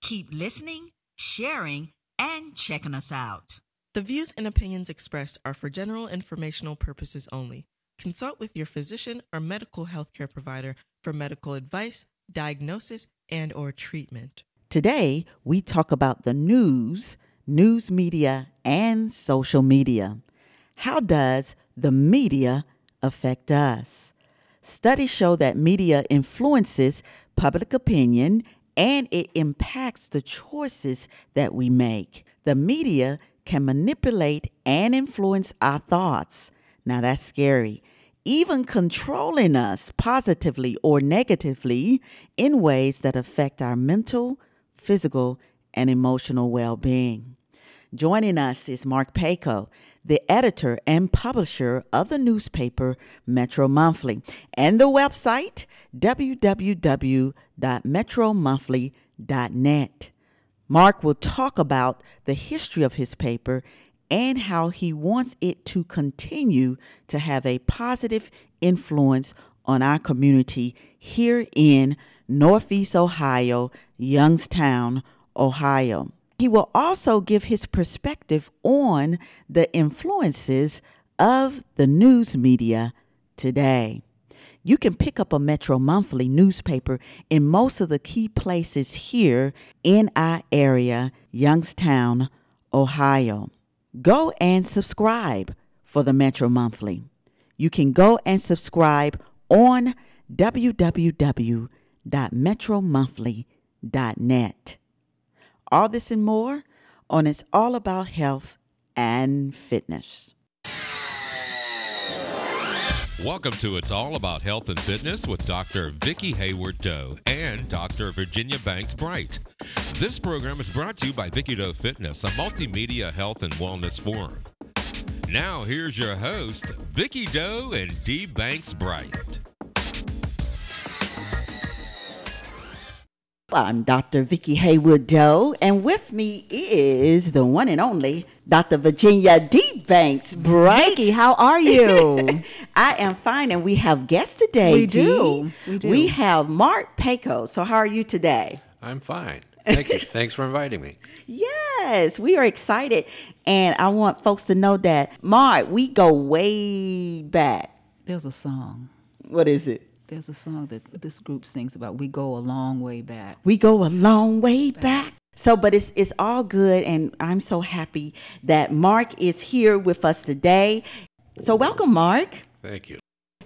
keep listening, sharing, and checking us out. The views and opinions expressed are for general informational purposes only. Consult with your physician or medical healthcare provider for medical advice, diagnosis, and or treatment. Today, we talk about the news, news media, and social media. How does the media affect us? Studies show that media influences public opinion and it impacts the choices that we make. The media can manipulate and influence our thoughts. Now that's scary. Even controlling us positively or negatively in ways that affect our mental, physical, and emotional well being. Joining us is Mark Peyko, the editor and publisher of the newspaper Metro Monthly and the website www.metromonthly.net. Mark will talk about the history of his paper and how he wants it to continue to have a positive influence on our community here in Northeast Ohio, Youngstown, Ohio. He will also give his perspective on the influences of the news media today. You can pick up a Metro Monthly newspaper in most of the key places here in our area, Youngstown, Ohio. Go and subscribe for the Metro Monthly. You can go and subscribe on www.metromonthly.net. All this and more on It's All About Health and Fitness. Welcome to It's All About Health and Fitness with Dr. Vicki Hayward Doe and Dr. Virginia Banks Bright. This program is brought to you by Vicky Doe Fitness, a multimedia health and wellness forum. Now, here's your host, Vicky Doe and D. Banks Bright. I'm Dr. Vicki Haywood Doe, and with me is the one and only Dr. Virginia D. Banks Bright. Vicki, how are you? I am fine, and we have guests today. We Dee. do. We do. We have Mark Peyko. So, how are you today? I'm fine. Thank you. Thanks for inviting me. Yes, we are excited, and I want folks to know that Mark, we go way back. There's a song. What is it? There's a song that this group sings about. We go a long way back. We go a long way back. So, but it's it's all good, and I'm so happy that Mark is here with us today. So, welcome, Mark. Thank you.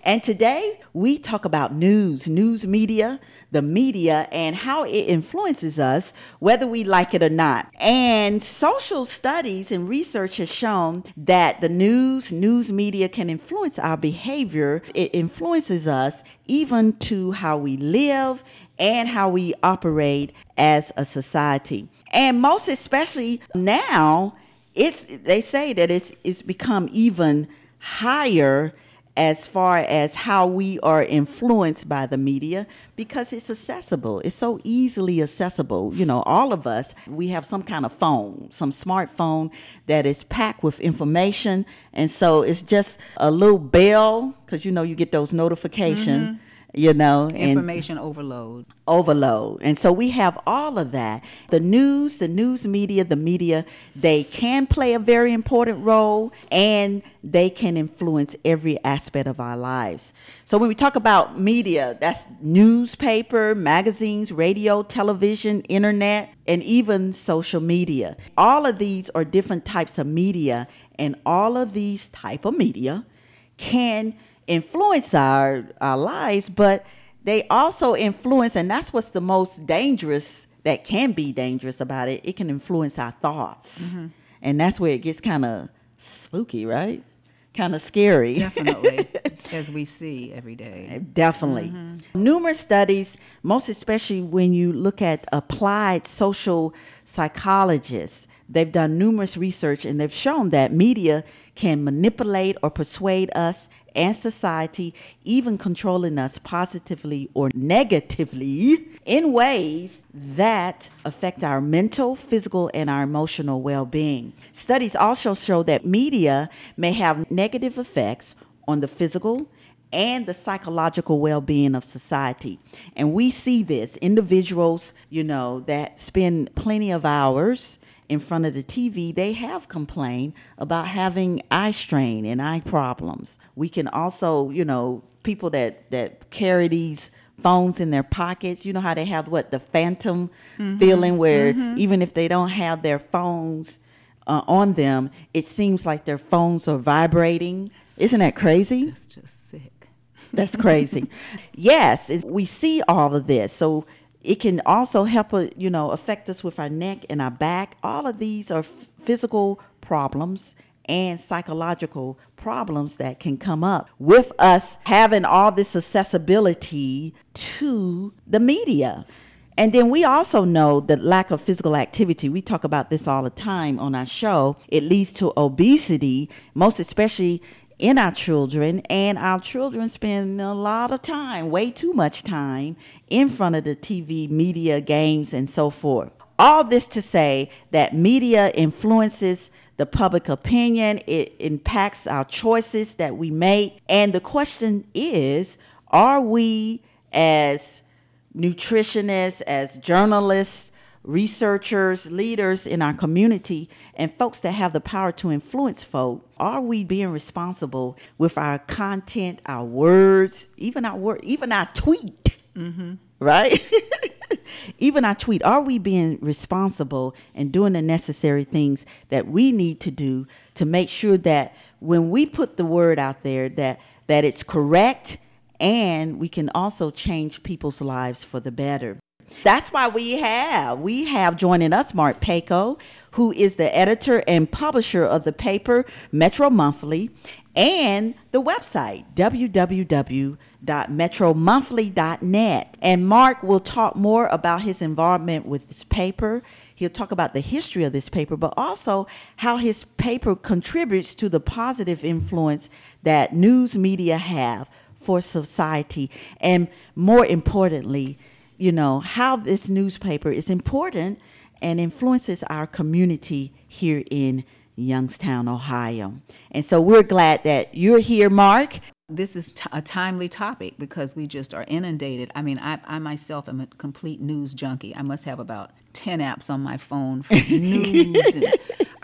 And today we talk about news, news media, the media, and how it influences us, whether we like it or not. And social studies and research has shown that the news, news media can influence our behavior. It influences us even to how we live and how we operate as a society. And most especially now, it's they say that it's it's become even higher as far as how we are influenced by the media because it's accessible. It's so easily accessible. You know, all of us, we have some kind of phone, some smartphone that is packed with information. And so it's just a little bell because, you know, you get those notifications. Mm-hmm. You know, Information overload. overload. And so we have all of that. The news, the news media, the media, they can play a very important role and they can influence every aspect of our lives. So when we talk about media, that's newspaper, magazines, radio, television, internet, and even social media. All of these are different types of media and all of these type of media can influence our, our lives, but they also influence, and that's what's the most dangerous that can be dangerous about it. It can influence our thoughts. Mm-hmm. And that's where it gets kind of spooky, right? kind of scary. Definitely, as we see every day. Eh, definitely. Mm-hmm. Numerous studies, most especially when you look at applied social psychologists, they've done numerous research and they've shown that media can manipulate or persuade us and society, even controlling us positively or negatively in ways that affect our mental, physical, and our emotional well being. Studies also show that media may have negative effects on the physical and the psychological well-being of society. And we see this individuals, you know, that spend plenty of hours in front of the TV, they have complained about having eye strain and eye problems. We can also, you know, people that that carry these phones in their pockets, you know how they have what the phantom feeling where even if they don't have their phones uh, on them, it seems like their phones are vibrating. Isn't that crazy? That's just sick. That's crazy. yes, we see all of this. So it can also help, uh, you know, affect us with our neck and our back. All of these are physical problems and psychological problems that can come up with us having all this accessibility to the media. And then we also know that lack of physical activity, we talk about this all the time on our show, it leads to obesity, most especially in our children. And our children spend a lot of time, way too much time, in front of the TV, media, games, and so forth. All this to say that media influences the public opinion, it impacts our choices that we make. And the question is are we as nutritionists, as journalists, researchers, leaders in our community, and folks that have the power to influence folk, are we being responsible with our content, our words, even our word, even our tweet, mm-hmm. right? even our tweet. Are we being responsible and doing the necessary things that we need to do to make sure that when we put the word out there, that that it's correct and we can also change people's lives for the better. That's why we have we have joining us Mark Peyko, who is the editor and publisher of the paper Metro Monthly and the website www.metromonthly.net. And Mark will talk more about his involvement with this paper. He'll talk about the history of this paper, but also how his paper contributes to the positive influence that news media have for society and more importantly, you know, how this newspaper is important and influences our community here in Youngstown, Ohio. And so we're glad that you're here, Mark. This is t- a timely topic because we just are inundated. I mean, I, I myself am a complete news junkie. I must have about 10 apps on my phone for news. and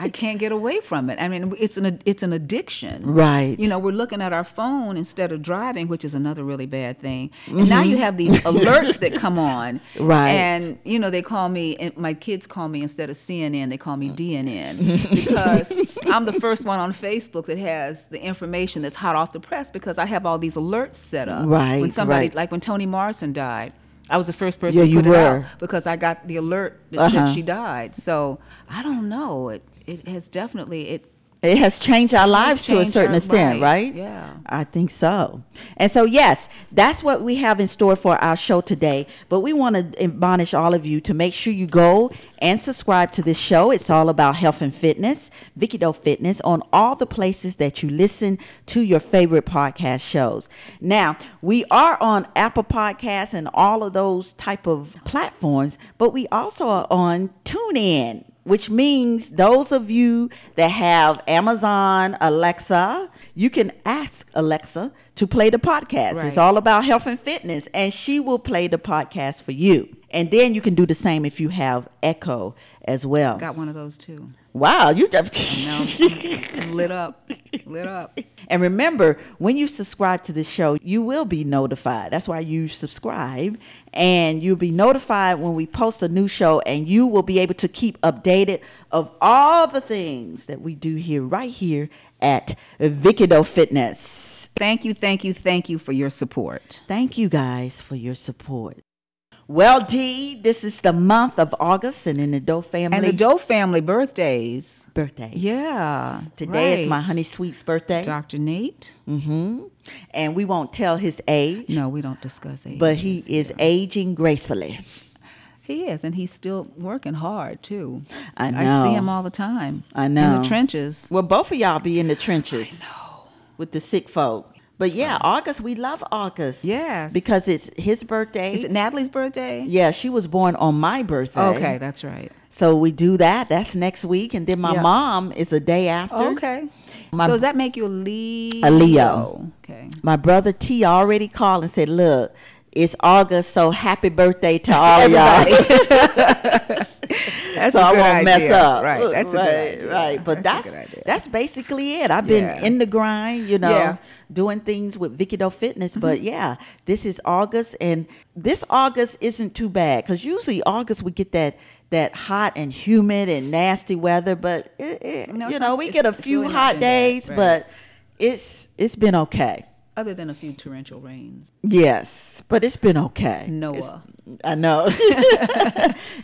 I can't get away from it. I mean, it's an it's an addiction. Right. You know, we're looking at our phone instead of driving, which is another really bad thing. And now you have these alerts that come on. Right. And, you know, they call me, and my kids call me instead of CNN, they call me DNN because I'm the first one on Facebook that has the information that's hot off the press because I have all these alerts set up. Right, When somebody, right. like when Toni Morrison died, I was the first person Yeah, to you put it were. out because I got the alert that Uh-huh. she died. So I don't know. It it has definitely it It has changed our lives to a certain extent, right, right? yeah. I think so. And so, yes, that's what we have in store for our show today. But we want to admonish all of you to make sure you go and subscribe to this show. It's all about health and fitness, Vicky Doe Fitness, on all the places that you listen to your favorite podcast shows. Now, we are on Apple Podcasts and all of those type of platforms, but we also are on TuneIn which means those of you that have Amazon Alexa, you can ask Alexa to play the podcast. It's all about health and fitness, and she will play the podcast for you. And then you can do the same if you have Echo as well. got one of those too. Wow, you I'm lit up, lit up. And remember, when you subscribe to this show, you will be notified. That's why you subscribe. And you'll be notified when we post a new show, and you will be able to keep updated of all the things that we do here, right here at Vicky Doe Fitness. Thank you, thank you, thank you for your support. Thank you guys for your support. Well, Dee, this is the month of August, and in the Doe family, And the Doe family birthdays. birthday. Yeah. Today is my honey sweet's birthday, Dr. Nate. Mm hmm. And we won't tell his age, No, we don't discuss age. but he is aging gracefully. He is, and he's still working hard too. I know. I see him all the time. I know. in the trenches. Well, both of y'all be in the trenches I know. with the sick folk. But yeah, August, we love August. Yes. Because it's his birthday. Is it Natalie's birthday? yeah, she was born on my birthday. Okay, that's right. So we do that. That's next week. And then my Yeah. mom is a day after. Oh, okay. My- so does that make you a Leo? A Leo. Okay. My brother T already called and said, Look, it's August, so happy birthday to all y'all. That's so I won't mess up. Right. That's a right, good idea. Right. But that's, that's idea. that's basically it. I've been Yeah. in the grind, you know, Yeah. Mm-hmm. doing things with Vicky Doe Fitness. But yeah, this is August, and this August isn't too bad because usually August we get that that hot and humid and nasty weather. But it, it- No, you know, we get a few really hot bad, days, right. but it's it's been okay. Other than a few torrential rains. Yes, but it's been okay. Noah. I know.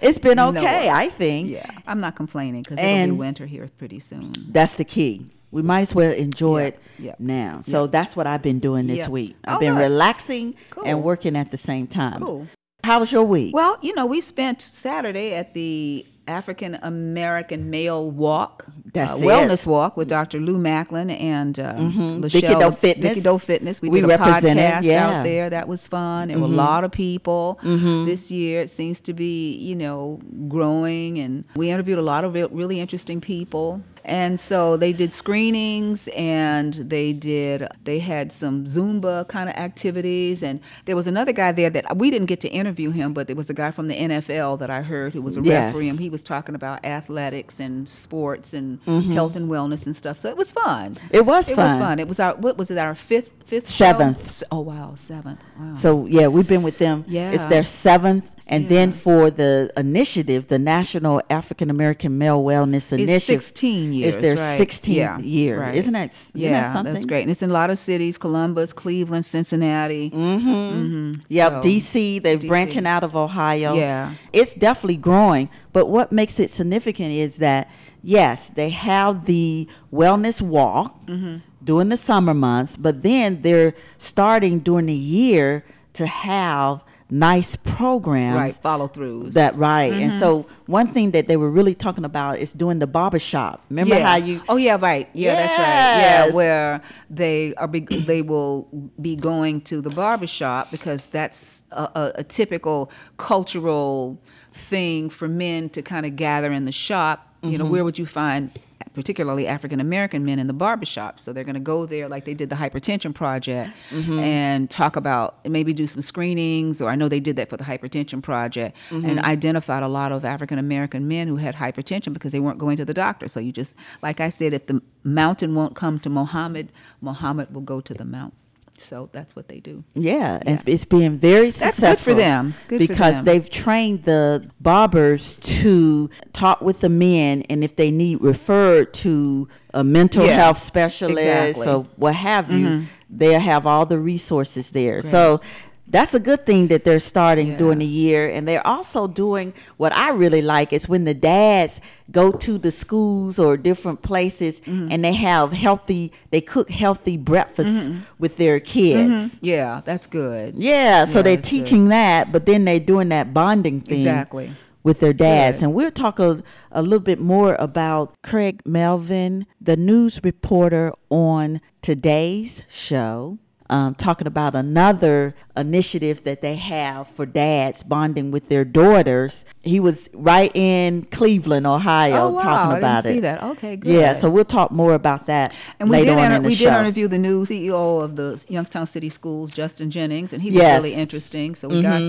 it's been okay, Noah. I think. Yeah. I'm not complaining because it'll be winter here pretty soon. That's the key. We might as well enjoy Yeah, it yeah, now. So that's what I've been doing this week. I've Oh, been good. relaxing Cool. and working at the same time. Cool. How was your week? Well, you know, we spent Saturday at the African American Male Walk, That's uh, it. wellness walk with Dr. Lou Macklin and uh, Mm-hmm. Vicky Lachelle Doe Fitness. Vicky Doe Fitness. We, We did a podcast yeah. Mm-hmm. out there. That was fun. There were a lot of people this year. It seems to be, you know, growing, and we interviewed a lot of re- really interesting people. And so they did screenings and they did they had some Zumba kind of activities and there was another guy there that we didn't get to interview him but there was a guy from the NFL that I heard who was a Yes. referee and he was talking about athletics and sports and Mm-hmm. health and wellness and stuff. So it was fun. It was It fun. was fun. It was our what was it our fifth fifth? Seventh. S- Oh wow, seventh. Wow. so yeah, we've been with them. Yeah, It's their seventh, and then for the initiative, the National African American Male Wellness Initiative, It's 16 years. It's their right. 16th yeah, year, right. isn't that? Isn't yeah, that something? that's great. And it's in a lot of cities: Columbus, Cleveland, Cincinnati. Mm-hmm. Yep, So- DC. They're DC. branching out of Ohio. Yeah. It's definitely growing. But what makes it significant is that, yes, they have the wellness walk Mm-hmm. During the summer months, but then they're starting during the year to have nice programs. Right, follow throughs. That right, and so one thing that they were really talking about is doing the barbershop. Remember yeah. how you? Oh yeah, right. Yeah, that's right. Yeah, where they are. Be, they will be going to the barbershop because that's a, a, a typical cultural thing for men to kind of gather in the shop. You Mm-hmm. know, where would you find? Particularly African American men in the barbershop. So they're going to go there like they did the hypertension project Mm-hmm. and talk about maybe do some screenings or I know they did that for the hypertension project Mm-hmm. and identified a lot of African American men who had hypertension because they weren't going to the doctor. So you just like I said if the mountain won't come to Mohammed, Mohammed will go to the mount. So that's what they do. Yeah, and it's, it's being very That's good for successful. them. Good for them. because them. they've trained the barbers to talk with the men, and if they need referred to a mental Yeah, health specialist exactly. Mm-hmm. or what have you, they'll have all the resources there. So. That's a good thing that they're starting Yeah. during the year. And they're also doing what I really like is when the dads go to the schools or different places Mm-hmm. and they have healthy, they cook healthy breakfasts Mm-hmm. with their kids. Yeah, that's good. Yeah, so Yeah, they're that's good. teaching that, but then they're doing that bonding thing Exactly. with their dads. Good. And we'll talk a, a little bit more about Craig Melvin, the news reporter on today's show. Um, talking about another initiative that they have for dads bonding with their daughters. He was right in Cleveland, Ohio, Oh, wow. talking I didn't about see that. Okay, good. Yeah, so we'll talk more about that And we later did on inter- in the we show. did interview the new CEO of the Youngstown City Schools, Justin Jennings, and he was Yes. Mm-hmm. really interesting. So we got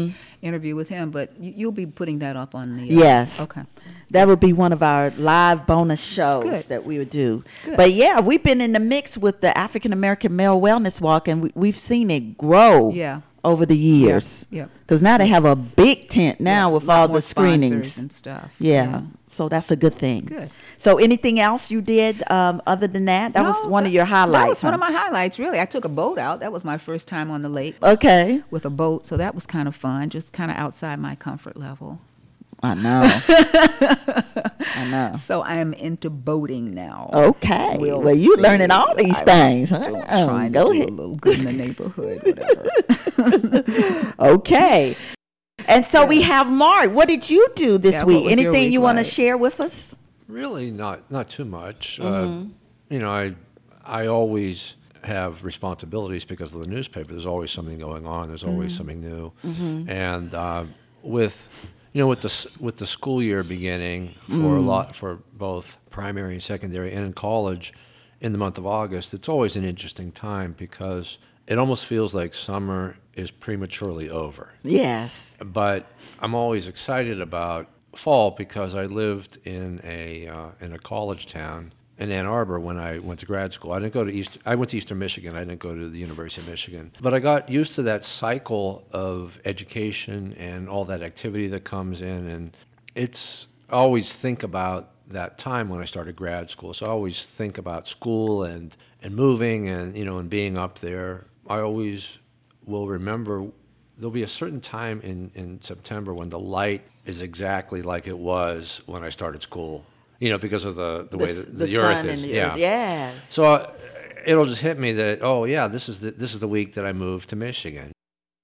interview with him. But you, you'll be putting that up on the uh, Yes. Okay. That would be one of our live bonus shows Good. that we would do. Good. But yeah, we've been in the mix with the African American Male Wellness Walk, and we, we've seen it grow Yeah. Over the years. yep. Because now they have a big tent now Yeah, with all the screenings and stuff. Yeah. So that's a good thing. Good. So anything else you did um, other than that? That was No, one of your highlights. That was one of my highlights, really. I took a boat out. That was my first time on the lake Okay. with a boat, so that was kind of fun, just kind of outside my comfort level. I know. I know. So I am into boating now. Okay. We'll well, you're learning all these I'm things. Huh? doing- Oh, go to do ahead. a little good in the neighborhood, whatever. Okay. And so we have Mark. What did you do this Yeah, week? Anything week you want to share with us? Really, not not too much. Mm-hmm. Uh, you know, I I always have responsibilities because of the newspaper. There's always something going on. There's always Mm-hmm. something new, and uh, with you know with the with the school year beginning for a Mm. lot for both primary and secondary and in college in the month of August, it's always an interesting time because it almost feels like summer is prematurely over Yes. but I'm always excited about fall because I lived in a uh, in a college town in Ann Arbor when I went to grad school. I didn't go to East. I went to Eastern Michigan. I didn't go to the University of Michigan. But I got used to that cycle of education and all that activity that comes in, and it's I always think about that time when I started grad school. So I always think about school and and moving and you know and being up there. I always will remember there'll be a certain time in, in September when the light is exactly like it was when I started school. You know, because of the, the, way s- that the, earth sun is. and the yeah. earth. Yes. So uh, it'll just hit me that oh yeah, this is the this is the week that I moved to Michigan.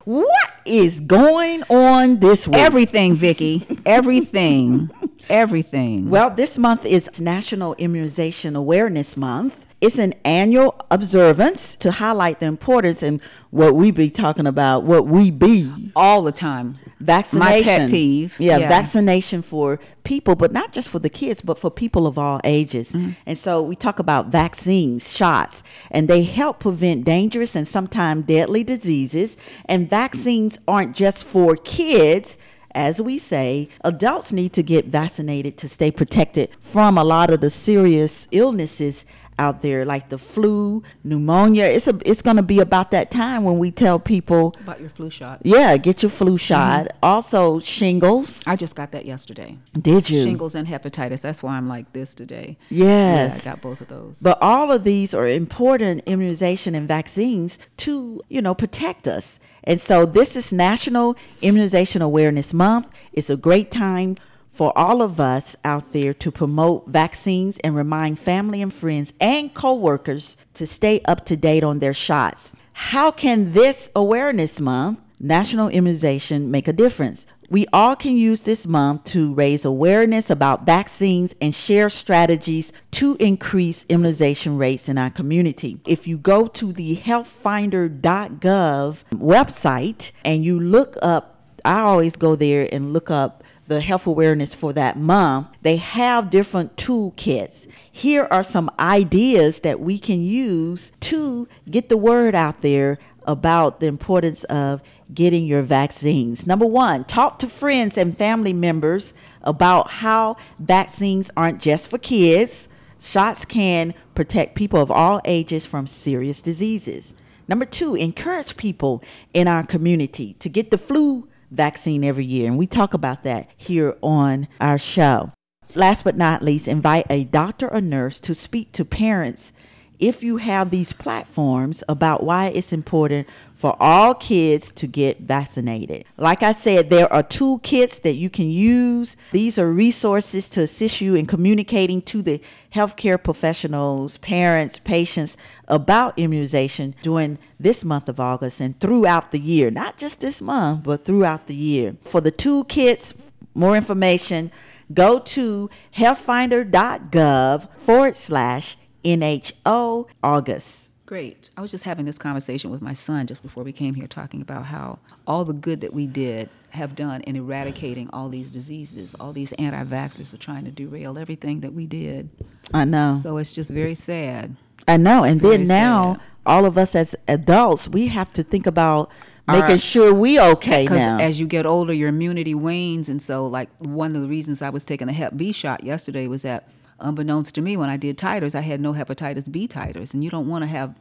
What is going on this week? Everything, Vicky. Everything. Everything. Well, this month is National Immunization Awareness Month. It's an annual observance to highlight the importance and what we be talking about, what we be all the time. vaccination. My pet peeve. Yeah, Yeah. vaccination for people, but not just for the kids, but for people of all ages. Mm-hmm. And so we talk about vaccines, shots, and they help prevent dangerous and sometimes deadly diseases. And vaccines aren't just for kids. As we say, adults need to get vaccinated to stay protected from a lot of the serious illnesses out there like the flu, pneumonia. It's a it's going to be about that time when we tell people About your flu shot. yeah, get your flu mm-hmm. shot. Also, shingles. I just got that yesterday. Did you? Shingles and hepatitis. That's why I'm like this today. Yes. Yeah, I got both of those. But all of these are important immunization and vaccines to, you know, protect us. And so this is National Immunization Awareness Month. It's a great time for all of us out there to promote vaccines and remind family and friends and coworkers to stay up to date on their shots. How can this awareness month, national immunization, make a difference? We all can use this month to raise awareness about vaccines and share strategies to increase immunization rates in our community. If you go to the healthfinder.gov website and you look up, I always go there and look up the health awareness for that month, they have different toolkits. Here are some ideas that we can use to get the word out there about the importance of getting your vaccines. Number one, talk to friends and family members about how vaccines aren't just for kids. Shots can protect people of all ages from serious diseases. Number two, encourage people in our community to get the flu vaccine every year. And we talk about that here on our show. Last but not least, invite a doctor or nurse to speak to parents if you have these platforms about why it's important for all kids to get vaccinated. Like I said, there are two kits that you can use. These are resources to assist you in communicating to the healthcare professionals, parents, patients about immunization during this month of August and throughout the year. Not just this month, but throughout the year. For the two kits, more information, go to healthfinder.gov forward slash NHO August. Great. I was just having this conversation with my son just before we came here, talking about how all the good that we did have done in eradicating all these diseases. All these anti vaxxers are trying to derail everything that we did. I know. So it's just very sad. I know. And Very then now, sad. all of us as adults, we have to think about making Our- sure we okay Because as you get older, your immunity wanes. And so, like, one of the reasons I was taking the Hep B shot yesterday was that, unbeknownst to me, when I did titers, I had no hepatitis B titers. And you don't want to have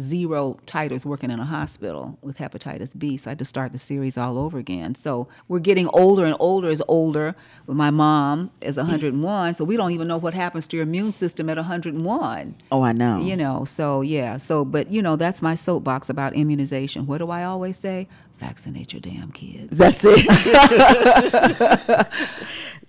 zero titers working in a hospital with hepatitis B. So I had to start the series all over again. So we're getting older and older is older. With my mom is 101, so we don't even know what happens to your immune system at 101. Oh, I know. You know, so yeah, so but you know, that's my soapbox about immunization. What do I always say? Vaccinate your damn kids. That's it.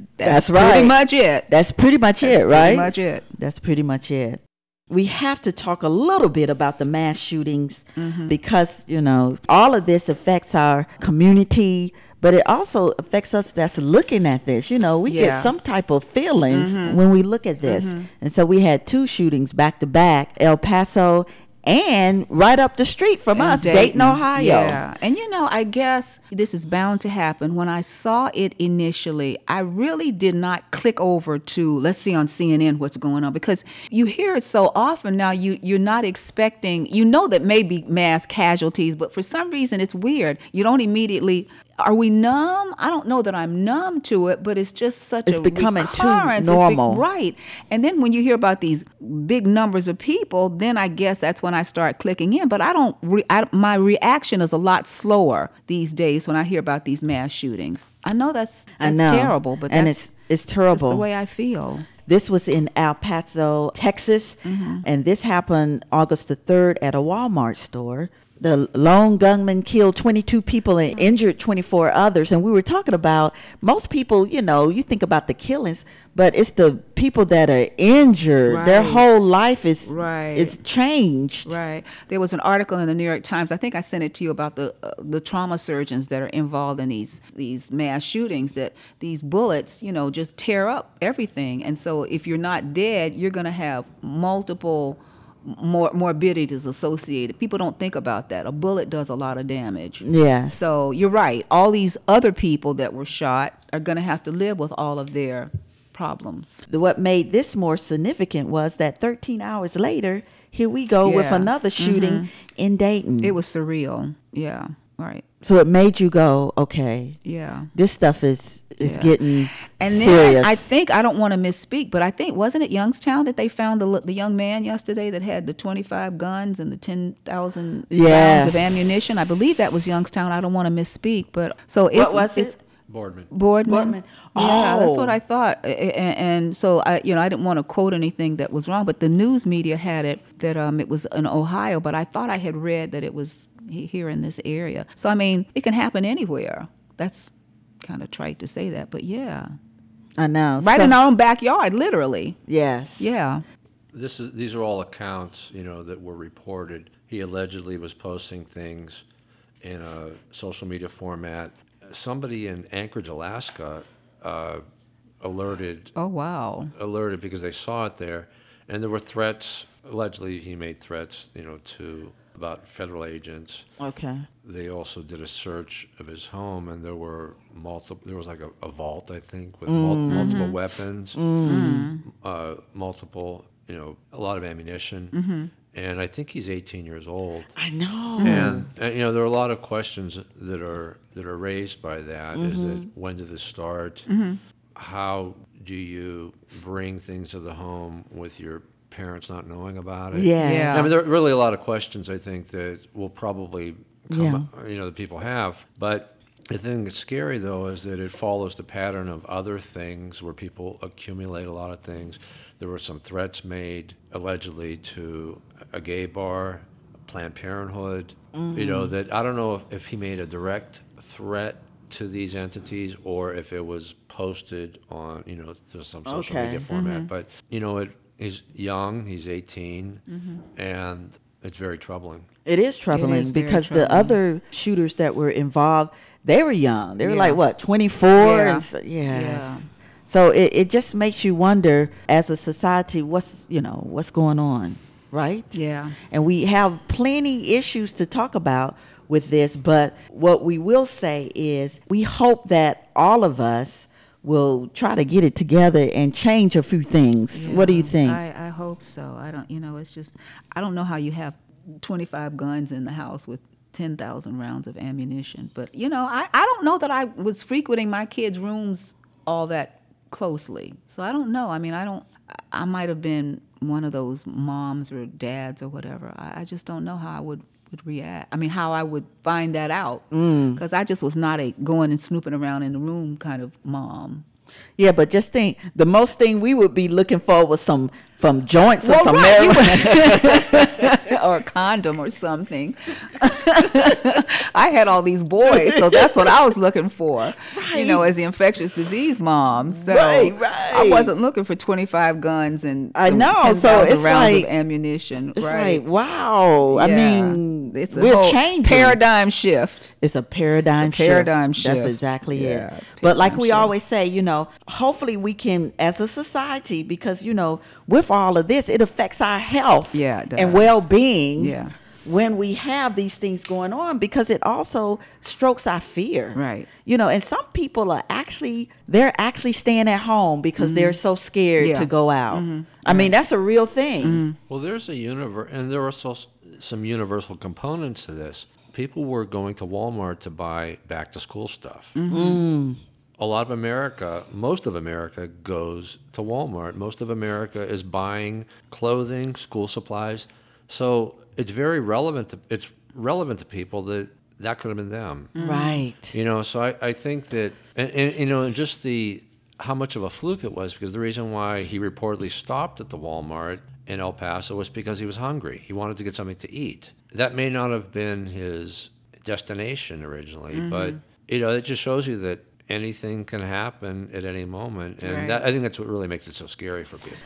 That's, right. Pretty much it. That's pretty much That's it, right? Pretty much it. That's pretty much it. We have to talk a little bit about the mass shootings Mm-hmm. because, you know, all of this affects our community, but it also affects us that's looking at this. You know, we Yeah. Mm-hmm. get some type of feelings when we look at this. And so we had two shootings back to back, El Paso and right up the street from in us, Dayton, Ohio. Yeah. And you know, I guess this is bound to happen. When I saw it initially, I really did not click over to let's see on CNN what's going on because you hear it so often now you you're not expecting you know that maybe mass casualties, but for some reason it's weird. You don't immediately are we numb? I don't know that I'm numb to it, but it's just such It's a becoming too recurrence. Be- normal. right. And then when you hear about these big numbers of people, then I guess that's when I start clicking in. But I don't. Re- I, my reaction is a lot slower these days when I hear about these mass shootings. I know that's I that's know. terrible, but and that's it's it's terrible. the way I feel. This was in El Paso, Texas, Mm-hmm. and this happened August the 3rd at a Walmart store. The lone gunman killed 22 people and injured 24 others. And we were talking about most people, you know, you think about the killings, but it's the people that are injured. Their whole life is Right. is changed. Right. There was an article in the New York Times. I think I sent it to you about the uh, the trauma surgeons that are involved in these these mass shootings. That these bullets, you know, just tear up everything. And so, if you're not dead, you're going to have multiple mor- morbidities associated. People don't think about that. A bullet does a lot of damage. Yes. So you're right. All these other people that were shot are going to have to live with all of their problems. What made this more significant was that 13 hours later, here we go with another shooting mm-hmm. in Dayton. It was surreal. Yeah. Right. So it made you go, okay, Yeah. this stuff is is Yeah. getting And then serious. I think I don't want to misspeak, but I think wasn't it Youngstown that they found the the young man yesterday that had the twenty five guns and the ten thousand rounds of ammunition. I believe that was Youngstown. I don't want to misspeak, but so it's, was it's it? Boardman. Boardman. Boardman. Yeah, that's Oh. what I thought. A- a- And, so I, you know, I didn't want to quote anything that was wrong, but the news media had it that um, it was in Ohio, but I thought I had read that it was here in this area. So I mean, it can happen anywhere. That's kind of trite to say that, but yeah, I know. right So- in our own backyard, literally. yes. Yeah. This is these are all accounts, you know, that were reported. He allegedly was posting things in a social media format. Somebody in Anchorage, Alaska, uh, alerted Oh wow. alerted because they saw it there, and there were threats. Allegedly, he made threats, you know, to about federal agents. Okay. They also did a search of his home, and there were multiple. There was like a, a vault, I think, with mul- multiple weapons, uh, multiple, you know, a lot of ammunition. And I think he's 18 years old. I know. And, and you know there are a lot of questions that are that are raised by that. Is that mm-hmm. when did this start? Mm-hmm. How do you bring things to the home with your parents not knowing about it? Yes. Yeah. I mean, there are really a lot of questions I think that will probably come, Yeah. you know, that people have. But the thing that's scary though is that it follows the pattern of other things where people accumulate a lot of things. There were some threats made allegedly to a gay bar, Planned Parenthood. You know mm-hmm. that I don't know if, if he made a direct threat to these entities or if it was posted on you know to some social Okay. media format. Mm-hmm. But you know it. He's young. He's 18, mm-hmm. and it's very troubling. It is troubling is very because the other shooters that were involved, they were young. They were Yeah. like what, twenty four? Yeah. And so, yes. Yeah. So it, it just makes you wonder, as a society, what's you know what's going on, right? Yeah. And we have plenty issues to talk about with this, but what we will say is we hope that all of us will try to get it together and change a few things. What do you think? I, I hope so. I don't, you know, it's just, I don't know how you have 25 guns in the house with 10,000 rounds of ammunition. But, you know, I, I don't know that I was frequenting my kids' rooms all that closely. So I don't know. I mean, I don't. I- might have been one of those moms or dads or whatever. I, I just don't know how I would would react. I mean, how I would find that out mm. because I just was not a going and snooping around in the room kind of mom. Yeah, but just think the most thing we would be looking for was some some joints or some right, marijuana. or a condom or something. I had all these boys, so that's what I was looking for. You know, as the infectious disease mom. So Right, I wasn't looking for 25 guns and I know, so it's rounds like- of ammunition. It's right. like wow. I mean, it's a we're changing. paradigm shift. It's a paradigm It's a paradigm shift. shift. That's exactly Yeah, it. But like we shift. always say, you know, hopefully we can, as a society, because you know, with all of this, it affects our health Yeah, it and well-being. Yeah. When we have these things going on, because it also strokes our fear, Right. You know, and some people are actually they're actually staying at home because they're so scared Mm-hmm. Yeah. Mm-hmm. to go out. I mean, that's a real thing. Well, there's a universe, and there are also some universal components to this. People were going to Walmart to buy back to school stuff. A lot of America, most of America, goes to Walmart. Most of America is buying clothing, school supplies. So it's very relevant. To, it's relevant to people that that could have been them. Mm-hmm. Right. You know, so I, I think that, and, and you know, and just the how much of a fluke it was because the reason why he reportedly stopped at the Walmart in El Paso was because he was hungry. He wanted to get something to eat. That may not have been his destination originally, but mm-hmm. you know, it just shows you that anything can happen at any moment, and Right. that, I think that's what really makes it so scary for people.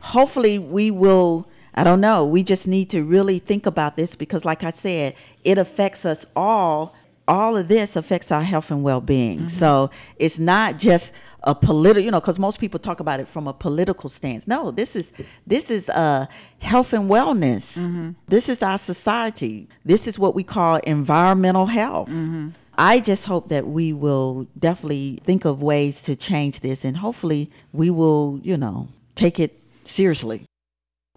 hopefully we will i don't know we just need to really think about this because like i said it affects us all. All of this affects our health and well-being. Mm-hmm. So it's not just a political you know because most people talk about it from a political stance. No this is this is uh health and wellness. Mm-hmm. This is our society. This is what we call environmental health mm-hmm. I just hope that we will definitely think of ways to change this and hopefully we will, you know, take it seriously.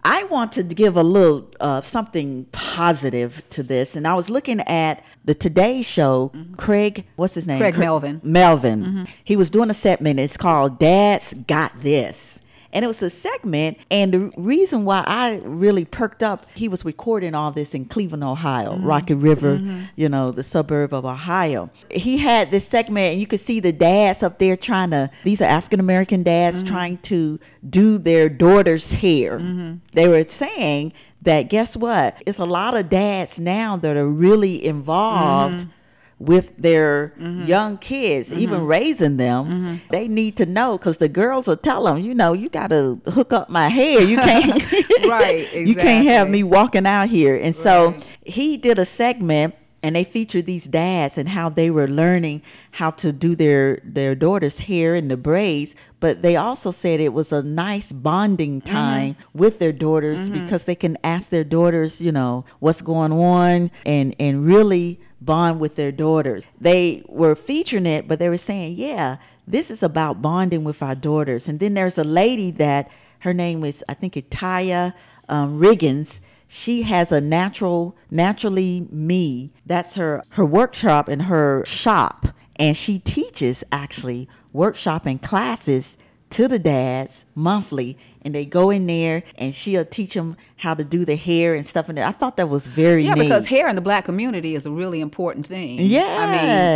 I want to give a little uh, something positive to this, and I was looking at the Today Show. Craig, what's his name? Craig Cra- Melvin. Melvin. He was doing a segment. It's called "Dad's Got This," and it was a segment. And the reason why I really perked up, he was recording all this in Cleveland, Ohio, mm-hmm. Rocky River, mm-hmm. you know, the suburb of Ohio. He had this segment, and you could see the dads up there trying to. These are African American dads mm-hmm. trying to do their daughter's hair. They were saying that guess what? It's a lot of dads now that are really involved with their mm-hmm. young kids, mm-hmm. even raising them. Mm-hmm. They need to know because the girls will tell them, you know, you got to hook up my hair. You can't, Right, Exactly. You can't have me walking out here. And so he did a segment and they featured these dads and how they were learning how to do their their daughter's hair and the braids but they also said it was a nice bonding time with their daughters because they can ask their daughters you know what's going on and and really bond with their daughters. They were featuring it but they were saying yeah this is about bonding with our daughters. And then there's a lady that her name is i think Itaya um, riggins. She has a natural naturally me. That's her her workshop and her shop. And she teaches actually workshop and classes to the dads monthly and they go in there and she'll teach them how to do the hair and stuff in there i thought that was very Yeah, neat because hair in the black community is a really important thing. Yeah, I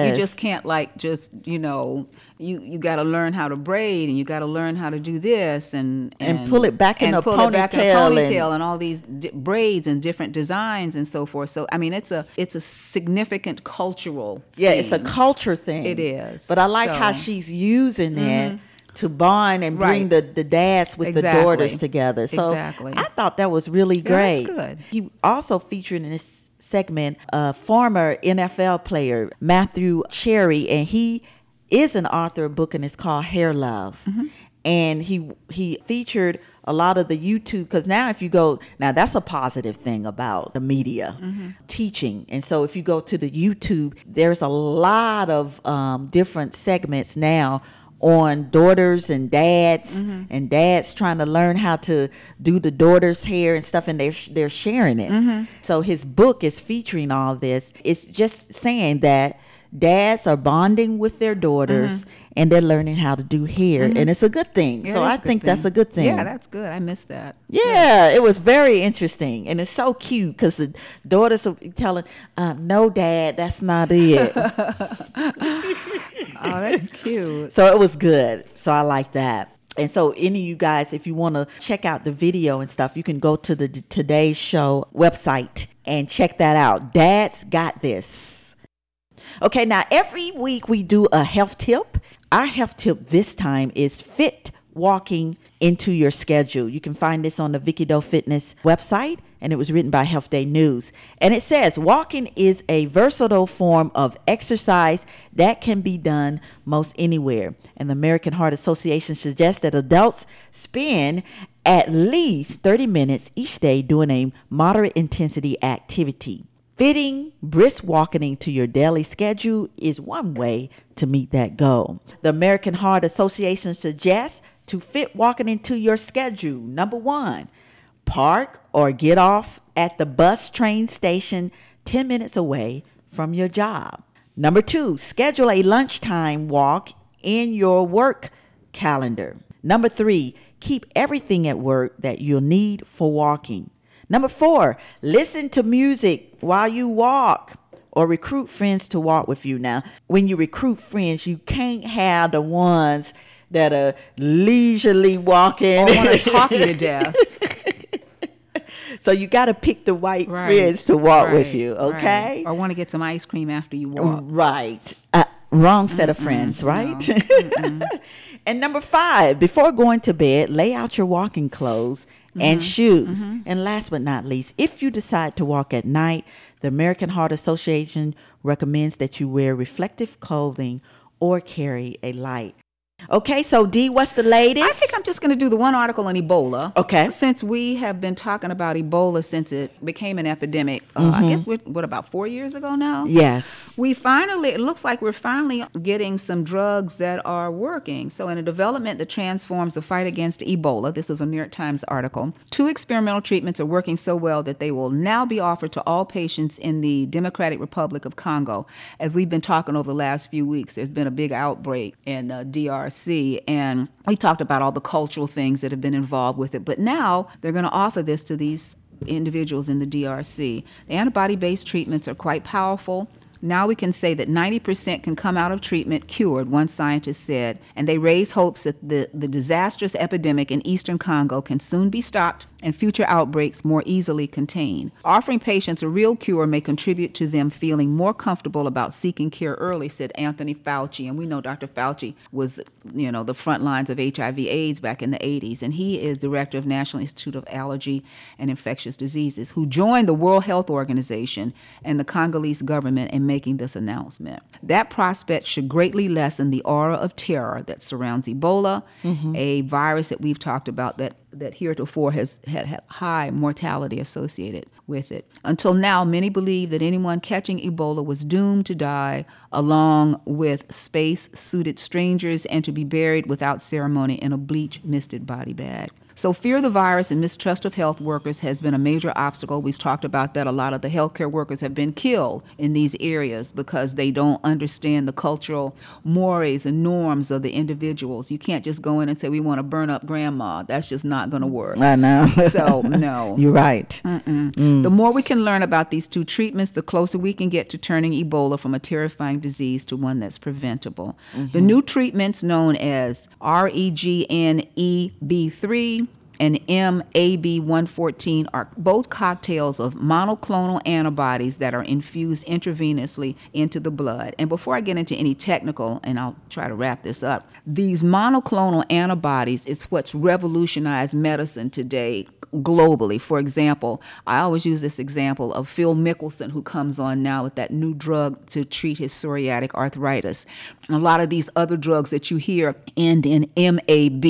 mean, you just can't like just you know you you got to learn how to braid and you got to learn how to do this and And pull it back in and a pull it back in a ponytail and- and, all these di- braids and different designs and so forth. So I mean, it's a it's a significant cultural. yeah it's a culture thing It is. but i like how she's using it mm-hmm. To bond and bring Right. the, the dads with the daughters together so Exactly. i thought that was really Yeah, great that's good. he also featured in this segment a former nfl player matthew cherry and he is an author of a book and it's called hair love Mm-hmm. and he he featured a lot of the youtube because now if you go now that's a positive thing about the media Mm-hmm. teaching and so if you go to the youtube there's a lot of um, different segments now on daughters and dads Mm-hmm. and dads trying to learn how to do the daughter's hair and stuff and they're, they're sharing it Mm-hmm. so his book is featuring all this it's just saying that dads are bonding with their daughters and they're learning how to do hair, and it's a good thing. Yeah, so I think that's a good thing. Yeah, that's good. I missed that. Yeah, it was very interesting, and it's so cute because the daughters are telling, uh, "No, Dad, that's not it." Oh, that's cute. so it was good. So I like that. And so, any of you guys, if you want to check out the video and stuff, you can go to the Today's Show website and check that out. Dad's got this. Okay, now every week we do a health tip. Our health tip this time is fit walking into your schedule. You can find this on the Vicky Doe Fitness website, and it was written by Health Day News. And it says walking is a versatile form of exercise that can be done most anywhere. And the American Heart Association suggests that adults spend at least 30 minutes each day doing a moderate intensity activity. Fitting brisk walking to your daily schedule is one way to meet that goal. The American Heart Association suggests to fit walking into your schedule. Number one, park or get off at the bus train station 10 minutes away from your job. Number two, schedule a lunchtime walk in your work calendar. Number three, keep everything at work that you'll need for walking. Number four, listen to music while you walk or recruit friends to walk with you. Now, when you recruit friends, you can't have the ones that are leisurely walking. I want to talk you to death. so you got to pick the right Right. friends to walk with Right, you, right. okay? Or want to get some ice cream after you walk. Right. Uh, wrong set of friends, right? and number five, before going to bed, lay out your walking clothes and Mm-hmm. shoes. And last but not least, if you decide to walk at night, the American Heart Association recommends that you wear reflective clothing or carry a light. Okay, so D, what's the latest? I think I'm just going to do the one article on Ebola. Okay. Since we have been talking about Ebola since it became an epidemic, uh, I guess we're, what about four years ago now? yes. We finally, it looks like we're finally getting some drugs that are working. So, in a development that transforms the fight against Ebola, this was a New York Times article, two experimental treatments are working so well that they will now be offered to all patients in the Democratic Republic of Congo. As we've been talking over the last few weeks, there's been a big outbreak in uh, DRC, and we talked about all the cultural things that have been involved with it. But now they're going to offer this to these individuals in the DRC. The antibody based treatments are quite powerful. Now we can say that 90% can come out of treatment cured, one scientist said, and they raise hopes that the, the disastrous epidemic in eastern Congo can soon be stopped and future outbreaks more easily contained. Offering patients a real cure may contribute to them feeling more comfortable about seeking care early, said Anthony Fauci. And we know Dr. Fauci was, you know, the front lines of HIV AIDS back in the 80s, and he is director of National Institute of Allergy and Infectious Diseases, who joined the World Health Organization and the Congolese government in making this announcement. That prospect should greatly lessen the aura of terror that surrounds Ebola, mm-hmm. a virus that we've talked about that that heretofore has had, had high mortality associated with it. Until now, many believe that anyone catching Ebola was doomed to die along with space suited strangers and to be buried without ceremony in a bleach misted body bag. So, fear of the virus and mistrust of health workers has been a major obstacle. We've talked about that. A lot of the healthcare workers have been killed in these areas because they don't understand the cultural mores and norms of the individuals. You can't just go in and say, We want to burn up grandma. That's just not going to work. I know. So, no. You're right. Mm. The more we can learn about these two treatments, the closer we can get to turning Ebola from a terrifying disease to one that's preventable. The mm-hmm. new treatments, known as E REGNEB3 and MAB114, are both cocktails of monoclonal antibodies that are infused intravenously into the blood. And before I get into any technical, and I'll try to wrap this up, these monoclonal antibodies is what's revolutionized medicine today globally. For example, I always use this example of Phil Mickelson, who comes on now with that new drug to treat his psoriatic arthritis. And a lot of these other drugs that you hear end in MAB.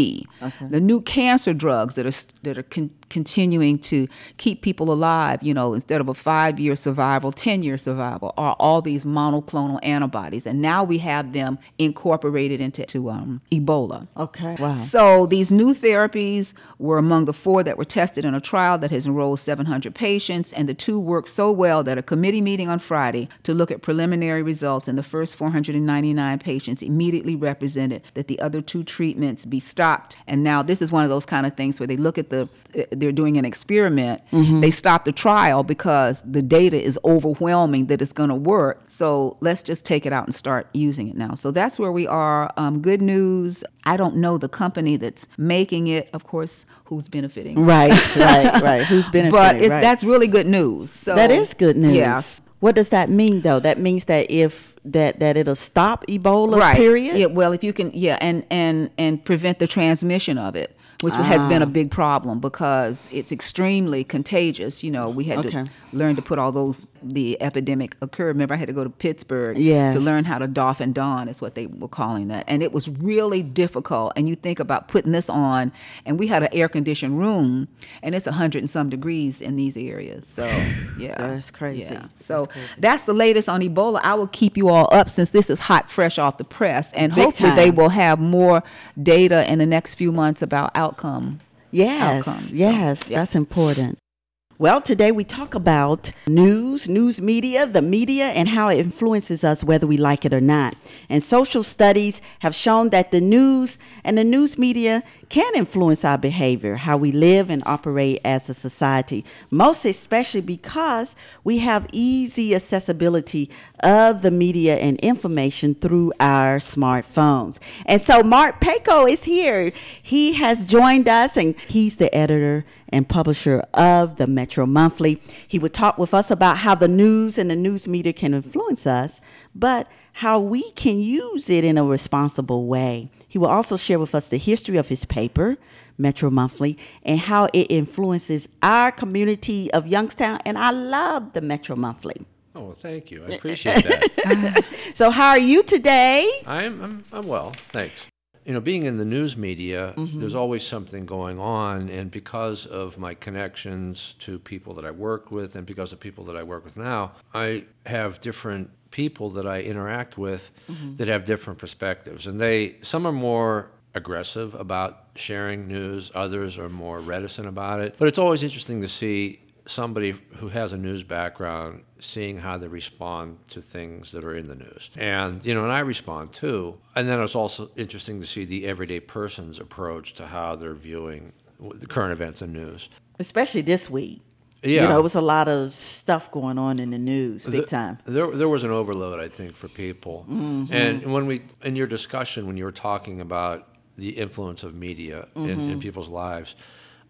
The new cancer drugs that are that are con- continuing to keep people alive, you know, instead of a five year survival, 10 year survival, are all these monoclonal antibodies. And now we have them incorporated into to, um, Ebola. Okay. Wow. So these new therapies were among the four that were tested in a trial that has enrolled 700 patients, and the two worked so well that a committee meeting on Friday to look at preliminary results in the first 499 patients immediately represented that the other two treatments be stopped. And now this is one of those kind of things where they look at the they're doing an experiment. They stop the trial because the data is overwhelming that it's going to work. So let's just take it out and start using it now. So that's where we are. Um, good news. I don't know the company that's making it, of course, who's benefiting. Right, right, right. Who's benefiting? But it, right. that's really good news. So that is good news. Yeah. What does that mean though? That means that if that that it'll stop Ebola right. period? Yeah. Well, if you can, yeah, and and and prevent the transmission of it, which has been Ah. a big problem because it's extremely contagious. You know, we had Okay. to learn to put all those the epidemic occurred. Remember, I had to go to Pittsburgh Yes. to learn how to doff and don is what they were calling that, and it was really difficult. And you think about putting this on, and we had an air conditioned room, and it's a hundred and some degrees in these areas. So yeah, That's crazy. Yeah. So That's crazy. that's the latest on Ebola. I will keep you all up since this is hot, fresh off the press, and Big hopefully they will have more data in the next few months about outcome. Yes, outcomes. So, yes, yeah. that's important. Well, today we talk about news, news media, the media, and how it influences us whether we like it or not. And social studies have shown that the news and the news media can influence our behavior, how we live and operate as a society, most especially because we have easy accessibility of the media and information through our smartphones. And so Mark Peyko is here. He has joined us and he's the editor and publisher of the Metro Monthly. He would talk with us about how the news and the news media can influence us, but how we can use it in a responsible way. He will also share with us the history of his paper, Metro Monthly, and how it influences our community of Youngstown. And I love the Metro Monthly. Oh, well, thank you. I appreciate that. So, how are you today? I'm, I'm, I'm well, thanks. You know, being in the news media, mm-hmm. there's always something going on, and because of my connections to people that I work with, and because of people that I work with now, I have different people that I interact with mm-hmm. that have different perspectives, and they some are more aggressive about sharing news, others are more reticent about it. But it's always interesting to see somebody who has a news background seeing how they respond to things that are in the news. And, you know, and I respond too. And then it's also interesting to see the everyday person's approach to how they're viewing the current events and news. Especially this week. Yeah. You know, it was a lot of stuff going on in the news, big The- time. There, there was an overload, I think, for people. Mm-hmm. And when we, in your discussion, when you were talking about the influence of media in, in mm-hmm. people's lives,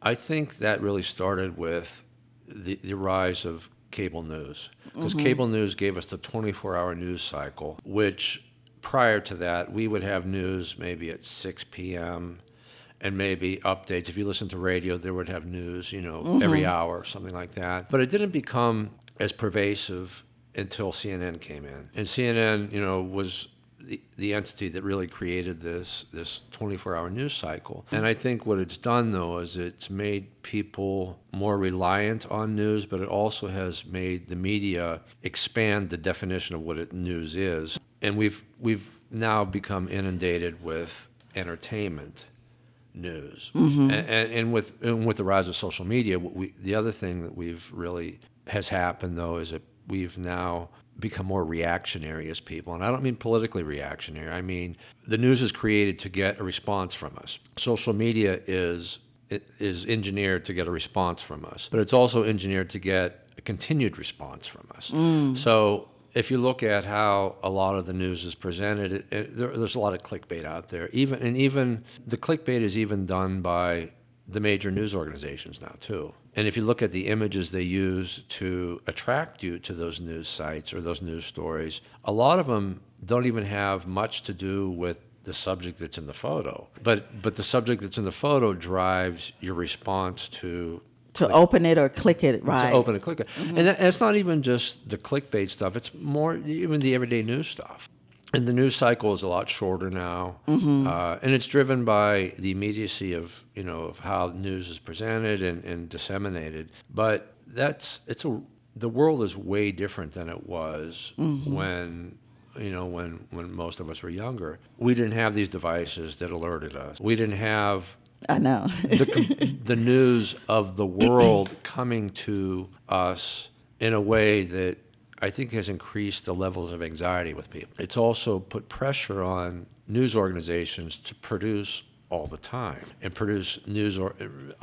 I think that really started with the, the rise of cable news. Because mm-hmm. cable news gave us the 24 hour news cycle, which prior to that, we would have news maybe at 6 p.m. and maybe updates. If you listen to radio, there would have news, you know, every mm-hmm. hour, or something like that. But it didn't become as pervasive until CNN came in. And CNN, you know, was the, the entity that really created this this 24-hour news cycle. And I think what it's done though is it's made people more reliant on news, but it also has made the media expand the definition of what it, news is. And we've we've now become inundated with entertainment news. Mm-hmm. And, and, and with and with the rise of social media, we, the other thing that we've really has happened though is that we've now become more reactionary as people. And I don't mean politically reactionary. I mean the news is created to get a response from us. Social media is is engineered to get a response from us, but it's also engineered to get a continued response from us. Mm. So if you look at how a lot of the news is presented, it, it, there, there's a lot of clickbait out there. Even and even the clickbait is even done by the major news organizations now too. And if you look at the images they use to attract you to those news sites or those news stories, a lot of them don't even have much to do with the subject that's in the photo. But but the subject that's in the photo drives your response to To open it or click it, right? to open and click it. Mm-hmm. And, that, and it's not even just the clickbait stuff, it's more even the everyday news stuff. And the news cycle is a lot shorter now, uh, and it's driven by the immediacy of you know of how news is presented and, and disseminated. But that's it's a the world is way different than it was when you know when when most of us were younger. We didn't have these devices that alerted us. We didn't have I know. the, the news of the world coming to us in a way that I think has increased the levels of anxiety with people. It's also put pressure on news organizations to produce all the time and produce news or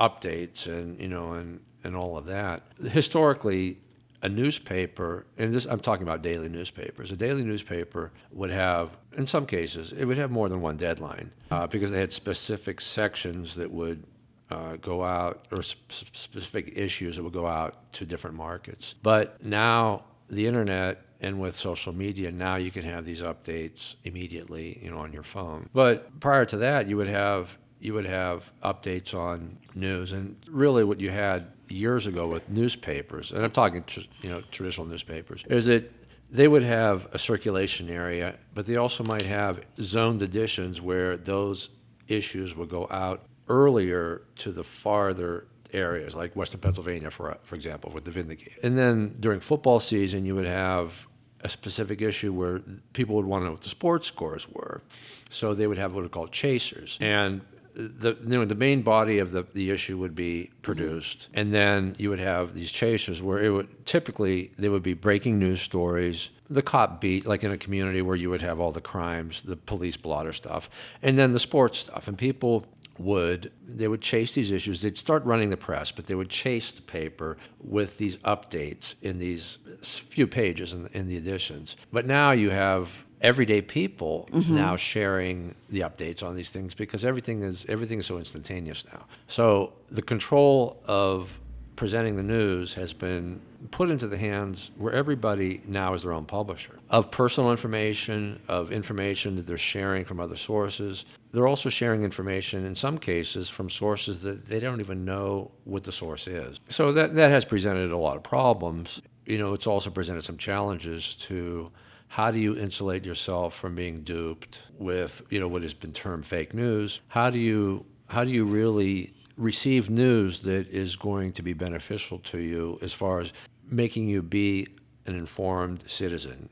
updates and you know and and all of that. Historically, a newspaper, and this I'm talking about daily newspapers. A daily newspaper would have, in some cases, it would have more than one deadline uh, because they had specific sections that would uh, go out or sp- specific issues that would go out to different markets. But now the internet and with social media, now you can have these updates immediately, you know, on your phone. But prior to that, you would have you would have updates on news, and really what you had years ago with newspapers, and I'm talking, you know, traditional newspapers, is that they would have a circulation area, but they also might have zoned editions where those issues would go out earlier to the farther areas, like Western Pennsylvania, for for example, with the Vindicator. And then during football season, you would have a specific issue where people would want to know what the sports scores were, so they would have what are called chasers, and the you know the main body of the, the issue would be produced. Mm-hmm. And then you would have these chasers where it would typically they would be breaking news stories. The cop beat like in a community where you would have all the crimes the police blotter stuff and then the sports stuff. And people would they would chase these issues they'd start running the press but they would chase the paper with these updates in these few pages in, in the editions but now you have everyday people mm-hmm. now sharing the updates on these things because everything is everything is so instantaneous now. So the control of presenting the news has been put into the hands where everybody now is their own publisher of personal information, of information that they're sharing from other sources. They're also sharing information in some cases from sources that they don't even know what the source is. So that, that has presented a lot of problems. You know, it's also presented some challenges to how do you insulate yourself from being duped with you know what has been termed fake news how do you how do you really receive news that is going to be beneficial to you as far as making you be an informed citizen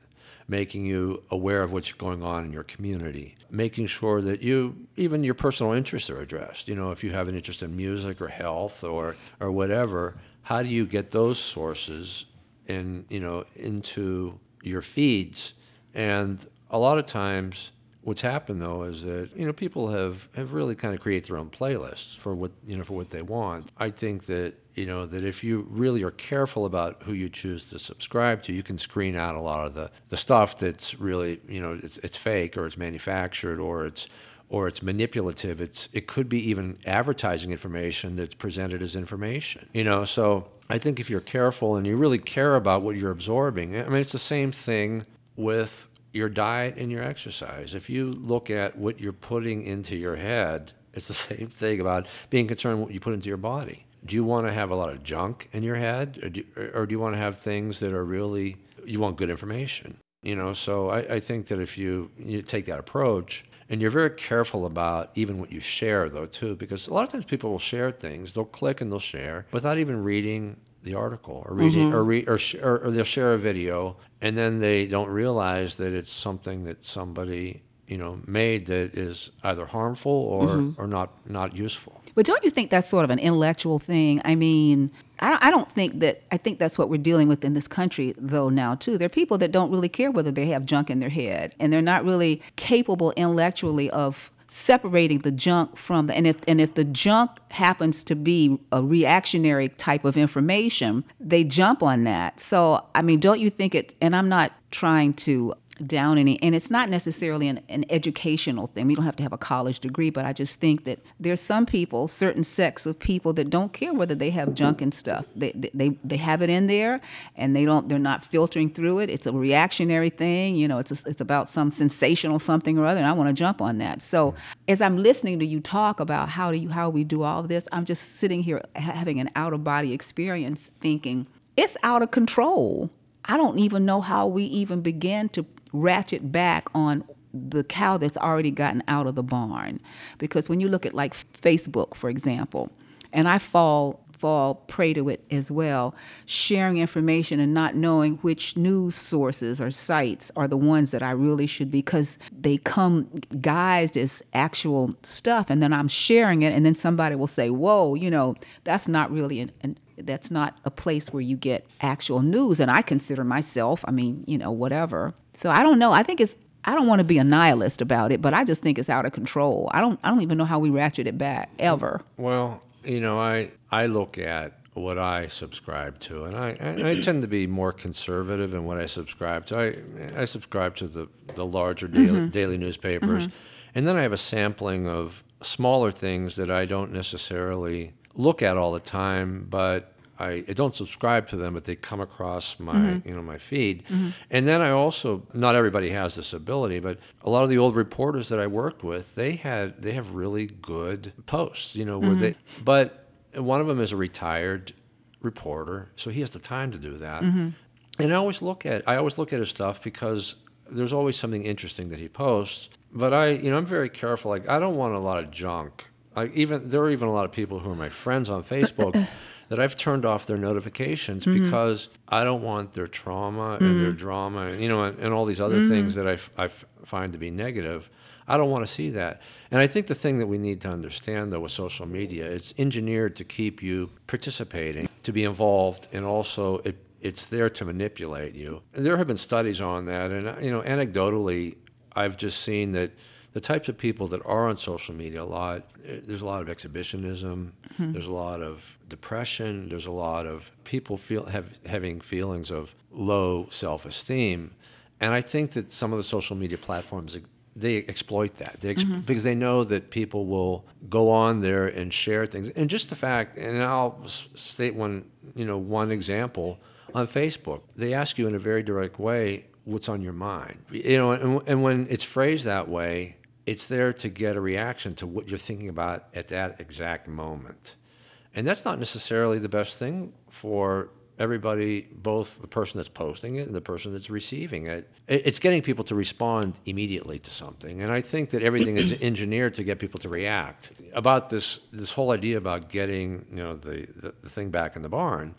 making you aware of what's going on in your community making sure that you even your personal interests are addressed. You know if you have an interest in music or health or or whatever how do you get those sources in you know into your feeds? And a lot of times what's happened though is that you know people have, have really kind of created their own playlists for what you know for what they want. I think that you know that if you really are careful about who you choose to subscribe to you can screen out a lot of the, the stuff that's really you know it's, it's fake or it's manufactured or it's or it's manipulative it's it could be even advertising information that's presented as information you know so i think if you're careful and you really care about what you're absorbing i mean it's the same thing with your diet and your exercise. If you look at what you're putting into your head, it's the same thing about being concerned what you put into your body. Do you want to have a lot of junk in your head, or do, or do you want to have things that are really you want good information? You know, so I, I think that if you you take that approach, and you're very careful about even what you share, though, too, because a lot of times people will share things, they'll click and they'll share without even reading the article or reading or, mm-hmm. re, or, sh- or or they'll share a video and then they don't realize that it's something that somebody you know made that is either harmful or mm-hmm. or not not useful. But don't you think that's sort of an intellectual thing? I mean, I don't, think that, I think that's what we're dealing with in this country, though, now, too. There are people that don't really care whether they have junk in their head, and they're not really capable intellectually of separating the junk from the and if and if the junk happens to be a reactionary type of information they jump on that so i mean don't you think it and i'm not trying to down any and it's not necessarily an, an educational thing. We don't have to have a college degree but i just think that there's some people certain sects of people that don't care whether they have junk and stuff. They, they they have it in there and they don't they're not filtering through it. It's a reactionary thing you know it's a, it's about some sensational something or other and i want to jump on that. So as i'm listening to you talk about how do you how we do all this i'm just sitting here having an out of body experience thinking it's out of control I don't even know how we even begin to ratchet back on the cow that's already gotten out of the barn. Because when you look at like Facebook, for example, and I fall fall prey to it as well, sharing information and not knowing which news sources or sites are the ones that I really should be because they come guised as actual stuff and then I'm sharing it and then somebody will say, "Whoa, you know, that's not really an, an that's not a place where you get actual news and I consider myself, I mean, you know, whatever. So I don't know. I think it's I don't want to be a nihilist about it, but I just think it's out of control. I don't I don't even know how we ratchet it back ever. Well, you know, I I look at what I subscribe to, and I and I tend to be more conservative in what I subscribe to. I I subscribe to the the larger daily mm-hmm. daily newspapers, mm-hmm. and then I have a sampling of smaller things that I don't necessarily look at all the time, but. I, I don't subscribe to them, but they come across my mm-hmm. you know my feed, mm-hmm. and then I also not everybody has this ability, but a lot of the old reporters that I worked with, they had they have really good posts, you know, where they mm-hmm. but one of them is a retired reporter, so he has the time to do that. And I always look at I always look at his stuff because there's always something interesting that he posts. But I, you know, I'm very careful. Like I don't want a lot of junk. Like even there are even a lot of people who are my friends on Facebook that I've turned off their notifications mm-hmm. because I don't want their trauma and mm-hmm. their drama, you know, and, and all these other mm-hmm. things that I, f- I f- find to be negative. I don't want to see that. And I think the thing that we need to understand, though, with social media, it's engineered to keep you participating, to be involved, and also it, it's there to manipulate you. And there have been studies on that, and you know, anecdotally, I've just seen that the types of people that are on social media a lot, there's a lot of exhibitionism, mm-hmm. there's a lot of depression, there's a lot of people feel have having feelings of low self-esteem, and I think that some of the social media platforms they exploit that. They ex- mm-hmm. because they know that people will go on there and share things. And just the fact and I'll state one you know one example. On Facebook they ask you in a very direct way what's on your mind? You know and, and when it's phrased that way it's there to get a reaction to what you're thinking about at that exact moment and that's not necessarily the best thing for everybody, both the person that's posting it and the person that's receiving it. It- It's getting people to respond immediately to something. And I think that everything is engineered to get people to react. About this, this whole idea about getting you know, the, the, the thing back in the barn,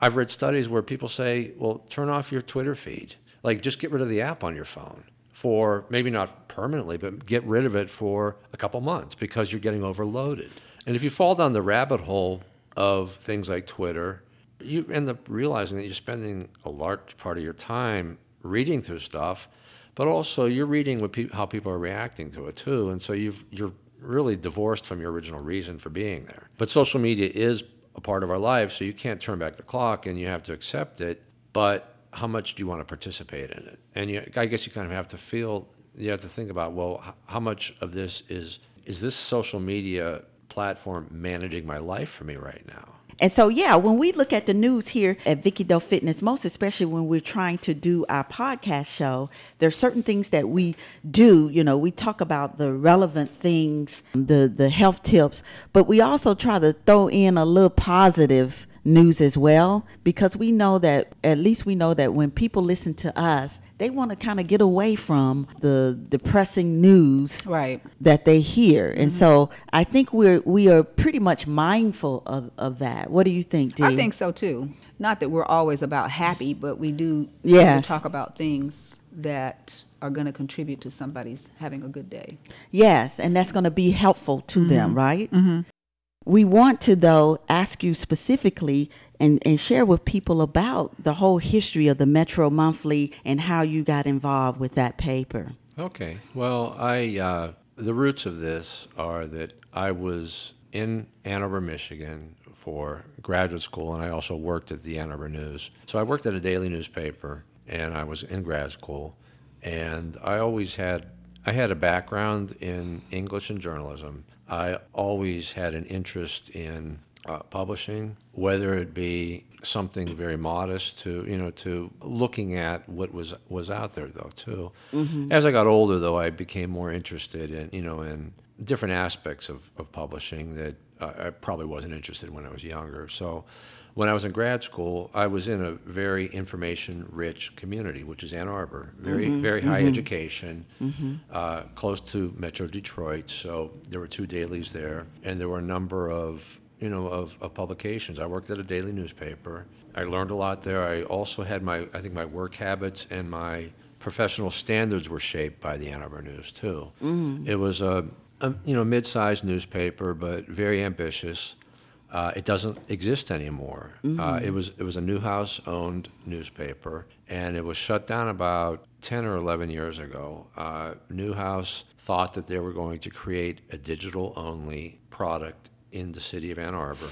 I've read studies where people say, well, turn off your Twitter feed. Like, just get rid of the app on your phone for maybe not permanently, but get rid of it for a couple months because you're getting overloaded. And if you fall down the rabbit hole of things like Twitter, you end up realizing that you're spending a large part of your time reading through stuff, but also you're reading peop how people are reacting to it too. And so you've, you're really divorced from your original reason for being there. But social media is a part of our lives, so you can't turn back the clock and you have to accept it. But how much do you want to participate in it? And you, I guess you kind of have to feel, you have to think about, well, how much of this is, is this social media platform managing my life for me right now? And so, yeah, when we look at the news here at Vicky Doe Fitness, most especially when we're trying to do our podcast show, there are certain things that we do. You know, we talk about the relevant things, the the health tips, but we also try to throw in a little positive news as well because we know that at least we know that when people listen to us they want to kind of get away from the depressing news Right. that they hear and mm-hmm. so i think we're we are pretty much mindful of, of that what do you think Dee? I think so too. Not that we're always about happy, but we do Yes. talk about things that are going to contribute to somebody's having a good day. Yes, and that's going to be helpful to them, mm-hmm. right? Mm-hmm. We want to, though, ask you specifically and, and share with people about the whole history of the Metro Monthly and how you got involved with that paper. Okay. Well, I uh, the roots of this are that I was in Ann Arbor, Michigan for graduate school, and I also worked at the Ann Arbor News. So I worked at a daily newspaper, and I was in grad school, and I always had I had a background in English and journalism. I always had an interest in uh, publishing, whether it be something very modest to you know to looking at what was was out there though too. As I got older though, I became more interested in you know in different aspects of, of publishing that uh, I probably wasn't interested in when I was younger. So when I was in grad school, I was in a very information rich community, which is Ann Arbor. Very, mm-hmm. very high mm-hmm. education, mm-hmm. uh, close to Metro Detroit. So there were two dailies there, and there were a number of you know of, of publications. I worked at a daily newspaper. I learned a lot there. I also had my I think my work habits and my professional standards were shaped by the Ann Arbor News too. Mm. It was a, a you know mid-sized newspaper, but very ambitious. Uh, it doesn't exist anymore. Uh, it was it was a Newhouse owned newspaper, and it was shut down about ten or eleven years ago. Uh, Newhouse thought that they were going to create a digital only product in the city of Ann Arbor,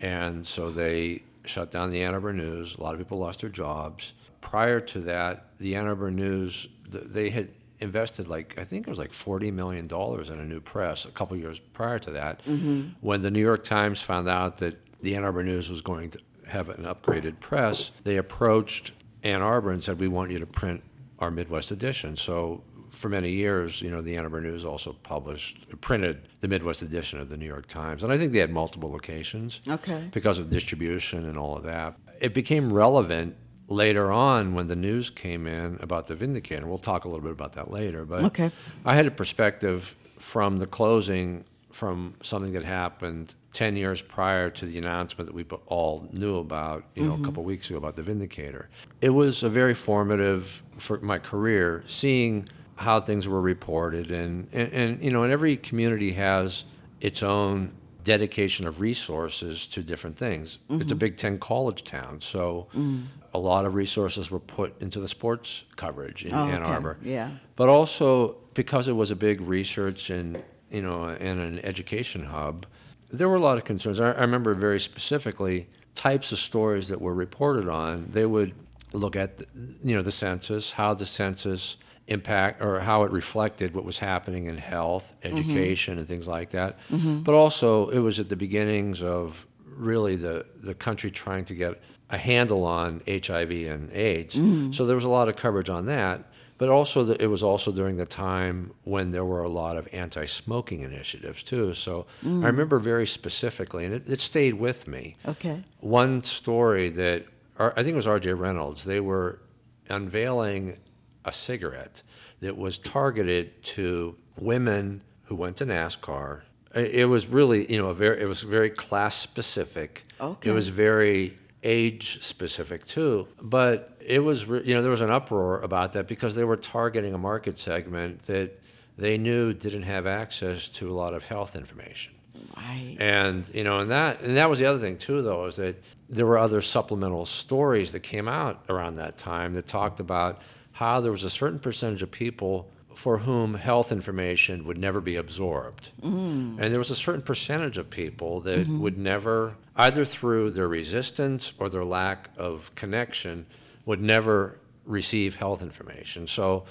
and so they shut down the Ann Arbor News. A lot of people lost their jobs. Prior to that, the Ann Arbor News they had invested like I think it was like forty million dollars in a new press a couple years prior to that. Mm-hmm. When the New York Times found out that the Ann Arbor News was going to have an upgraded press, they approached Ann Arbor and said, "We want you to print our Midwest edition." So for many years, you know, the Ann Arbor News also published, printed the Midwest edition of the New York Times, and I think they had multiple locations Okay. because of distribution and all of that. It became relevant later on when the news came in about the Vindicator. We'll talk a little bit about that later. But Okay. I had a perspective from the closing from something that happened 10 years prior to the announcement that we all knew about, you know, a mm-hmm. couple weeks ago about the Vindicator. It was a very formative for my career seeing how things were reported and, and, and you know, and every community has its own dedication of resources to different things. It's a mm-hmm. Big Ten college town, so mm. A lot of resources were put into the sports coverage in Oh, Ann okay. Arbor. Yeah. But also because it was a big research and you know and an education hub, there were a lot of concerns. I, I remember very specifically types of stories that were reported on. They would look at the, you know the census, how the census impact or how it reflected what was happening in health, mm-hmm. education, and things like that. Mm-hmm. But also, it was at the beginnings of really the the country trying to get a handle on HIV and AIDS. Mm-hmm. So there was a lot of coverage on that. But also, the, it was also during the time when there were a lot of anti-smoking initiatives too. So I mm. remember very specifically, and it, it stayed with me Okay. one story that I think it was R.J. Reynolds. They were unveiling a cigarette that was targeted to women who went to NASCAR. It was really, you know, a very, it was very class specific. Okay. It was very age specific too. But it was, you know, there was an uproar about that because they were targeting a market segment that they knew didn't have access to a lot of health information. Right. And you know, and that and that was the other thing too, though, is that there were other supplemental stories that came out around that time that talked about how there was a certain percentage of people for whom health information would never be absorbed, mm. and there was a certain percentage of people that mm-hmm. would never, either through their resistance or their lack of connection, would never receive health information. So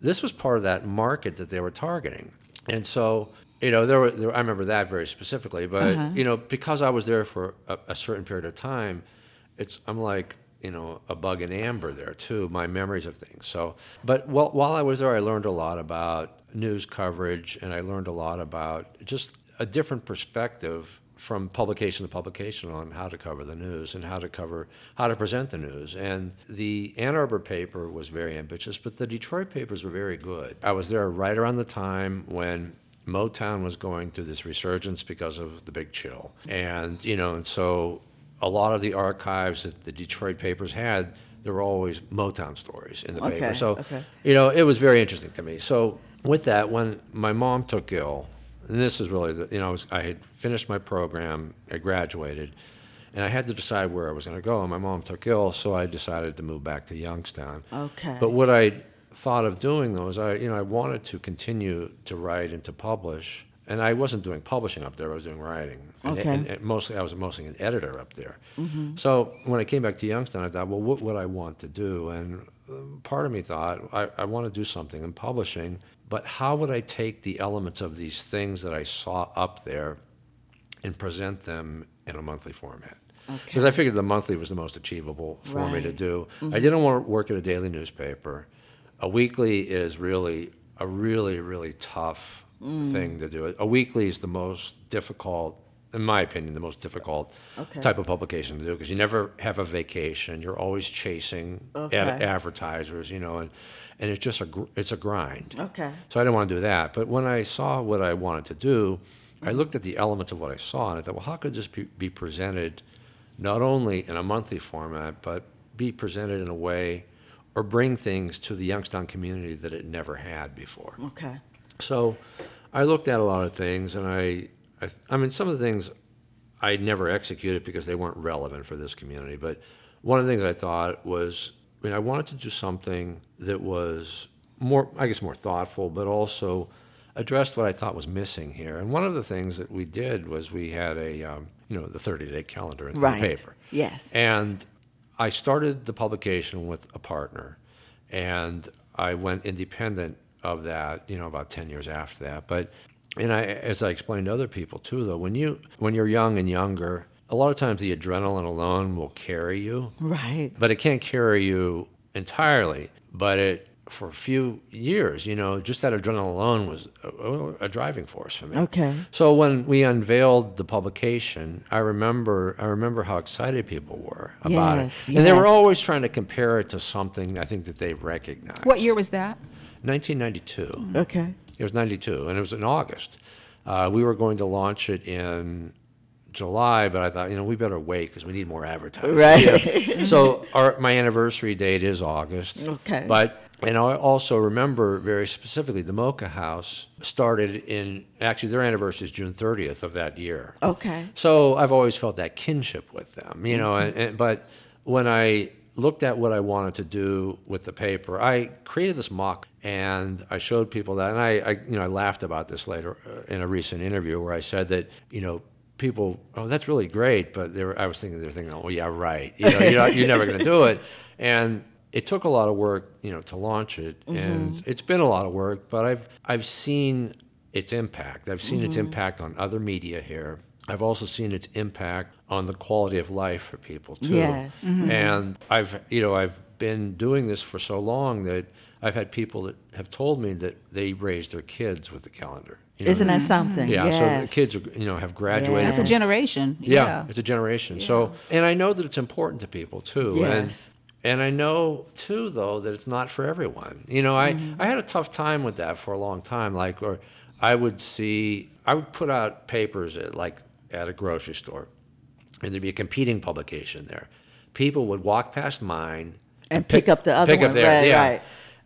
this was part of that market that they were targeting. And so, you know, there were, there, I remember that very specifically, but, uh-huh. you know, because I was there for a, a certain period of time, it's, I'm like, you know, a bug in amber there too, my memories of things. So, but while, while I was there, I learned a lot about news coverage and I learned a lot about just a different perspective from publication to publication on how to cover the news and how to cover how to present the news. And the Ann Arbor paper was very ambitious, but the Detroit papers were very good. I was there right around the time when Motown was going through this resurgence because of the big chill. And, you know, and so a lot of the archives that the Detroit papers had, there were always Motown stories in the Okay, paper. So, okay. you know, it was very interesting to me. So, with that, when my mom took ill, this is really, the, you know, I, was, I had finished my program, I graduated, and I had to decide where I was going to go. And my mom took ill, so I decided to move back to Youngstown. Okay. But what I thought of doing though is I, you know, I wanted to continue to write and to publish, and I wasn't doing publishing up there. I was doing writing. And, Okay. and, and mostly, I was mostly an editor up there. So when I came back to Youngstown, I thought, well, what would I want to do? And um, part of me thought, I, I want to do something in publishing, but how would I take the elements of these things that I saw up there and present them in a monthly format? Because I figured the monthly was the most achievable for me to Right. do. I mm-hmm. didn't want to work at a daily newspaper. A weekly is really a really really tough mm. thing to do. A weekly is the most difficult in my opinion, the most difficult Okay. type of publication to do because you never have a vacation. You're always chasing ad- Okay. advertisers, you know, and and it's just a gr- it's a grind. Okay. So I didn't want to do that. But when I saw what I wanted to do, I mm-hmm. looked at the elements of what I saw and I thought, well, how could this be, be presented not only in a monthly format, but be presented in a way or bring things to the Youngstown community that it never had before. Okay. So I looked at a lot of things, and I, I, I mean, some of the things I never executed because they weren't relevant for this community. But one of the things I thought was, I mean, I wanted to do something that was more, I guess, more thoughtful, but also addressed what I thought was missing here. And one of the things that we did was we had a, um, you know, the 30-day calendar in Right. the paper. Yes. And I started the publication with a partner, and I went independent of that, you know, about 10 years after that. But, and I, as I explained to other people too, though, when, you, when you're young and younger, a lot of times the adrenaline alone will carry you, Right. but it can't carry you entirely. But it, for a few years, you know, just that adrenaline alone was a, a driving force for me. Okay. So when we unveiled the publication, I remember I remember how excited people were about Yes, it, and they were always trying to compare it to something I think that they recognized. What year was that? 1992. Okay. It was 92, and it was in August. Uh, we were going to launch it in July, but I thought, you know, we better wait because we need more advertising. Right. Yeah. so our, my anniversary date is August. Okay. But, and I also remember very specifically the Mocha House started in, actually, their anniversary is June 30th of that year. Okay. So I've always felt that kinship with them, you know. And, and but when I looked at what I wanted to do with the paper, I created this mock, and I showed people that, and I, I you know, I laughed about this later uh, in a recent interview where I said that, you know. People, oh, that's really great, but they were, I was thinking they were thinking, oh, yeah, right. You know, you're, not, you're never going to do it. And it took a lot of work, you know, to launch it, and it's been a lot of work. But I've I've seen its impact. I've seen its impact on other media here. I've also seen its impact on the quality of life for people too. Yes. Mm-hmm. And I've you know I've been doing this for so long that I've had people that have told me that they raised their kids with the calendar. You know, Isn't that mm-hmm. something? yeah, so the kids are, you know have graduated. Yes. That's a generation. Yeah, Yeah. it's a generation. So, and I know that it's important to people too. Yes. And and I know too though that it's not for everyone. You know, I mm-hmm. I had a tough time with that for a long time. Like, or I would see, I would put out papers at like at a grocery store, and there'd be a competing publication there. People would walk past mine And pick up the other pick up one. theirs, Right, yeah. right.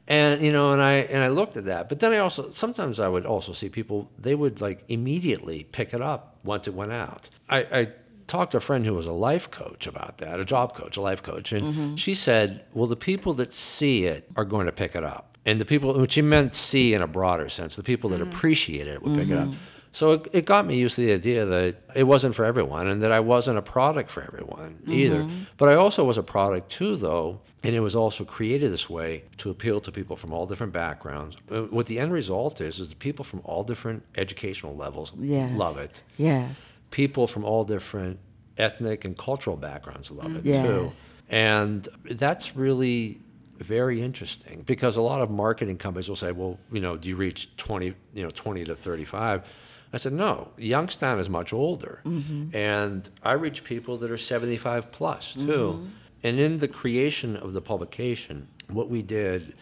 And you know, and I and I looked at that, but then I also sometimes I would also see people they would like immediately pick it up once it went out. I, I talked to a friend who was a life coach about that, a job coach, a life coach, and Mm-hmm. she said, "Well, the people that see it are going to pick it up, and the people which she meant see in a broader sense, the people that appreciate it would pick it up." So it, it got me used to the idea that it wasn't for everyone and that I wasn't a product for everyone either. But I also was a product too, though, and it was also created this way to appeal to people from all different backgrounds. Uh, What the end result is, is that people from all different educational levels Yes. love it. Yes. People from all different ethnic and cultural backgrounds love it Yes. too. And that's really very interesting because a lot of marketing companies will say, well, you know, do you reach 20, you know, 20 to 35? I said, no, Youngstown is much older. Mm-hmm. And I reach people that are 75 plus mm-hmm. too. And in the creation of the publication, what we did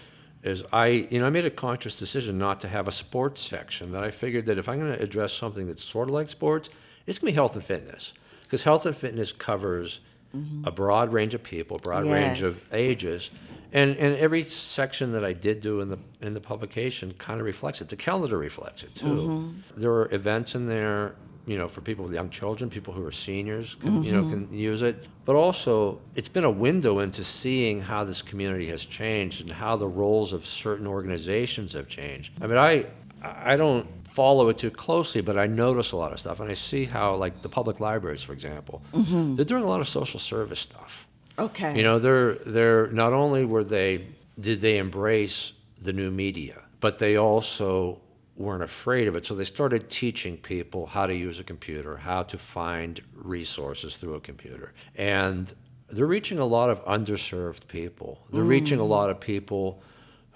is I, you know, I made a conscious decision not to have a sports section. That I figured that if I'm going to address something that's sort of like sports, it's going to be health and fitness because health and fitness covers mm-hmm. a broad range of people, broad range of ages, and and every section that I did do in the in the publication kind of reflects it. The calendar reflects it too. Mm-hmm. There are events in there, you know, for people with young children, people who are seniors, can, you know, mm-hmm. can use it. But also, it's been a window into seeing how this community has changed and how the roles of certain organizations have changed. I mean, I I don't follow it too closely, but I notice a lot of stuff, and I see how, like the public libraries, for example, mm-hmm. they're doing a lot of social service stuff. Okay. You know, they're they're not only were they did they embrace the new media, but they also weren't afraid of it. So they started teaching people how to use a computer, how to find resources through a computer. And they're reaching a lot of underserved people. They're reaching a mm. lot of people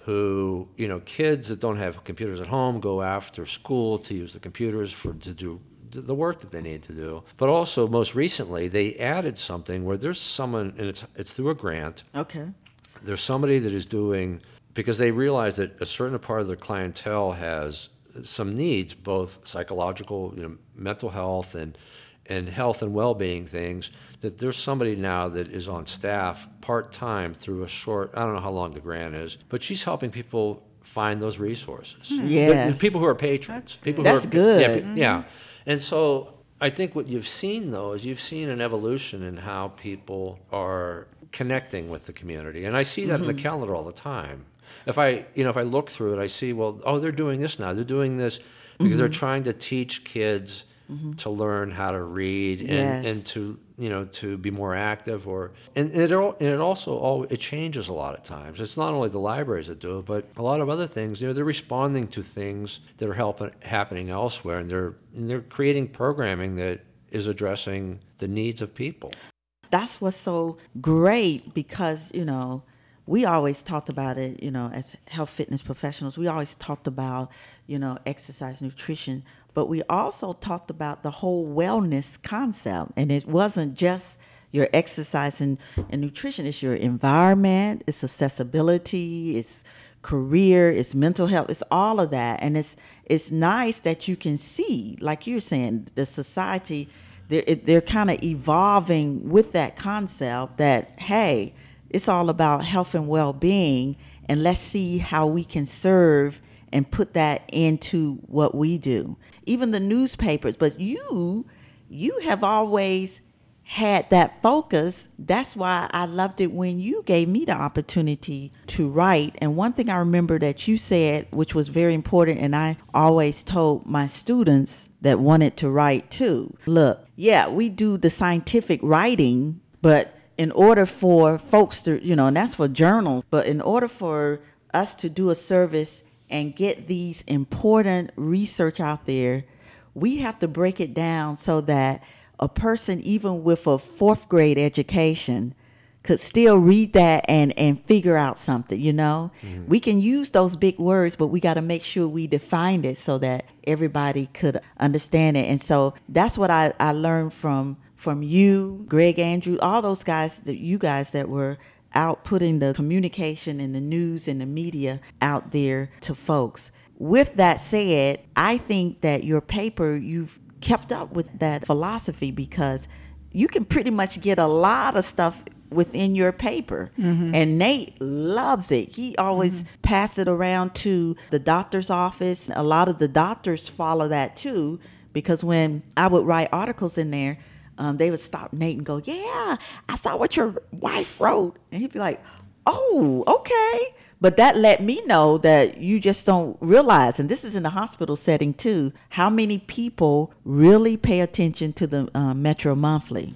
who, you know, kids that don't have computers at home go after school to use the computers for to do the work that they need to do. But also, most recently, they added something where there's someone, and it's it's through a grant. Okay. There's somebody that is doing because they realize that a certain part of their clientele has some needs, both psychological, you know, mental health and and health and well-being things. That there's somebody now that is on staff part time through a short. I don't know how long the grant is, but she's helping people find those resources. Hmm. The Yes. people who are patrons. people That's who are, good. Yeah, yeah. And so I think what you've seen though is you've seen an evolution in how people are connecting with the community, and I see that in the mm-hmm. calendar all the time. If I, you know, if I look through it, I see, well, oh, they're doing this now. They're doing this because they're mm-hmm. trying to teach kids mm-hmm. to learn how to read and, Yes. and to you know to be more active or and it all and it also all it changes a lot of times. It's not only the libraries that do it but a lot of other things you know they're responding to things that are helping happening elsewhere and they're and they're creating programming that is addressing the needs of people. That's what's so great because you know we always talked about it you know as health fitness professionals we always talked about you know exercise nutrition but we also talked about the whole wellness concept and it wasn't just your exercise and, and nutrition it's your environment it's accessibility it's career it's mental health it's all of that. And it's it's nice that you can see like you're saying the society they're, they're kind of evolving with that concept that hey it's all about health and well-being and let's see how we can serve and put that into what we do even the newspapers but you you have always had that focus. That's why I loved it when you gave me the opportunity to write. And one thing I remember that you said, which was very important, and I always told my students that wanted to write too look, yeah, we do the scientific writing, but in order for folks to, you know, and that's for journals, but in order for us to do a service and get these important research out there, we have to break it down so that a person even with a fourth grade education could still read that and and figure out something you know? Mm-hmm. We can use those big words but we got to make sure we define it so that everybody could understand it. And so that's what i i learned from from you greg andrew all those guys that you guys that were out putting the communication and the news and the media out there to folks with that said, I think that your paper, you've kept up with that philosophy because you can pretty much get a lot of stuff within your paper. Mm-hmm. And Nate loves it. He always mm-hmm. pass it around to the doctor's office. A lot of the doctors follow that too because when I would write articles in there, um, they would stop Nate and go, "Yeah, I saw what your wife wrote," and he'd be like, "Oh, okay." But that let me know that you just don't realize, and this is in the hospital setting too, how many people really pay attention to the uh, Metro Monthly.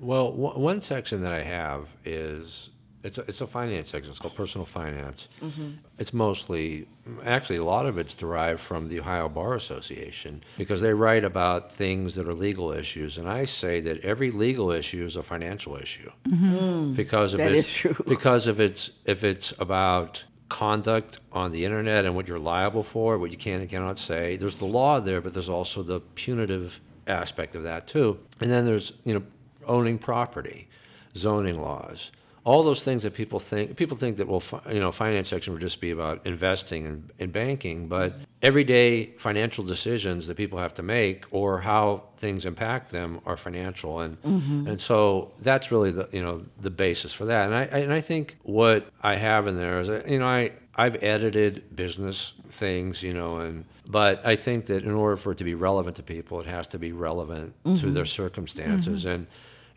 Well, w- one section that I have is it's a, it's a finance section. It's called personal finance. Mm-hmm. It's mostly, actually, a lot of it's derived from the Ohio Bar Association because they write about things that are legal issues, and I say that every legal issue is a financial issue mm-hmm. because if That it's is true. because if it's if it's about conduct on the internet and what you're liable for, what you can and cannot say. There's the law there, but there's also the punitive aspect of that too. And then there's you know owning property, zoning laws, all those things that people think people think that well you know finance section would just be about investing and, and banking, but everyday financial decisions that people have to make or how things impact them are financial. And mm-hmm. and so that's really the you know the basis for that. And I and I think what I have in there is you know I I've edited business things you know and but I think that in order for it to be relevant to people it has to be relevant to mm-hmm. their circumstances. Mm-hmm. And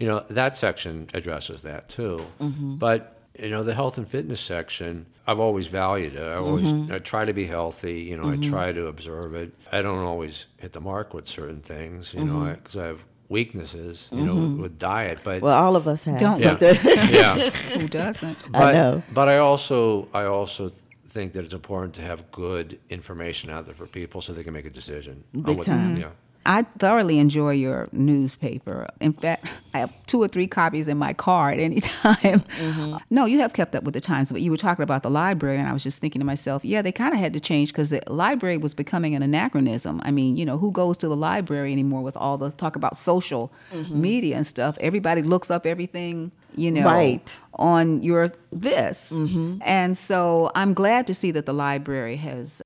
you know that section addresses that too mm-hmm. but you know the health and fitness section i've always valued it i always mm-hmm. i try to be healthy you know i mm-hmm. try to observe it i don't always hit the mark with certain things you know because I, have weaknesses you know with diet but Well, all of us have. Don't yeah, But the- yeah Who doesn't? but, know. But I also I also think that it's important to have good information out there for people so they can make a decision. on Big what- time. Yeah. I thoroughly enjoy your newspaper. In fact, I have two or three copies in my car at any time. Mm-hmm. Uh, no, you have kept up with the times, but you were talking about the library, and I was just thinking to myself, yeah, they kind of had to change because the library was becoming an anachronism. I mean, you know, who goes to the library anymore with all the talk about social mm-hmm. media and stuff? Everybody looks up everything, you know, Right. on your this. Mm-hmm. And so I'm glad to see that the library has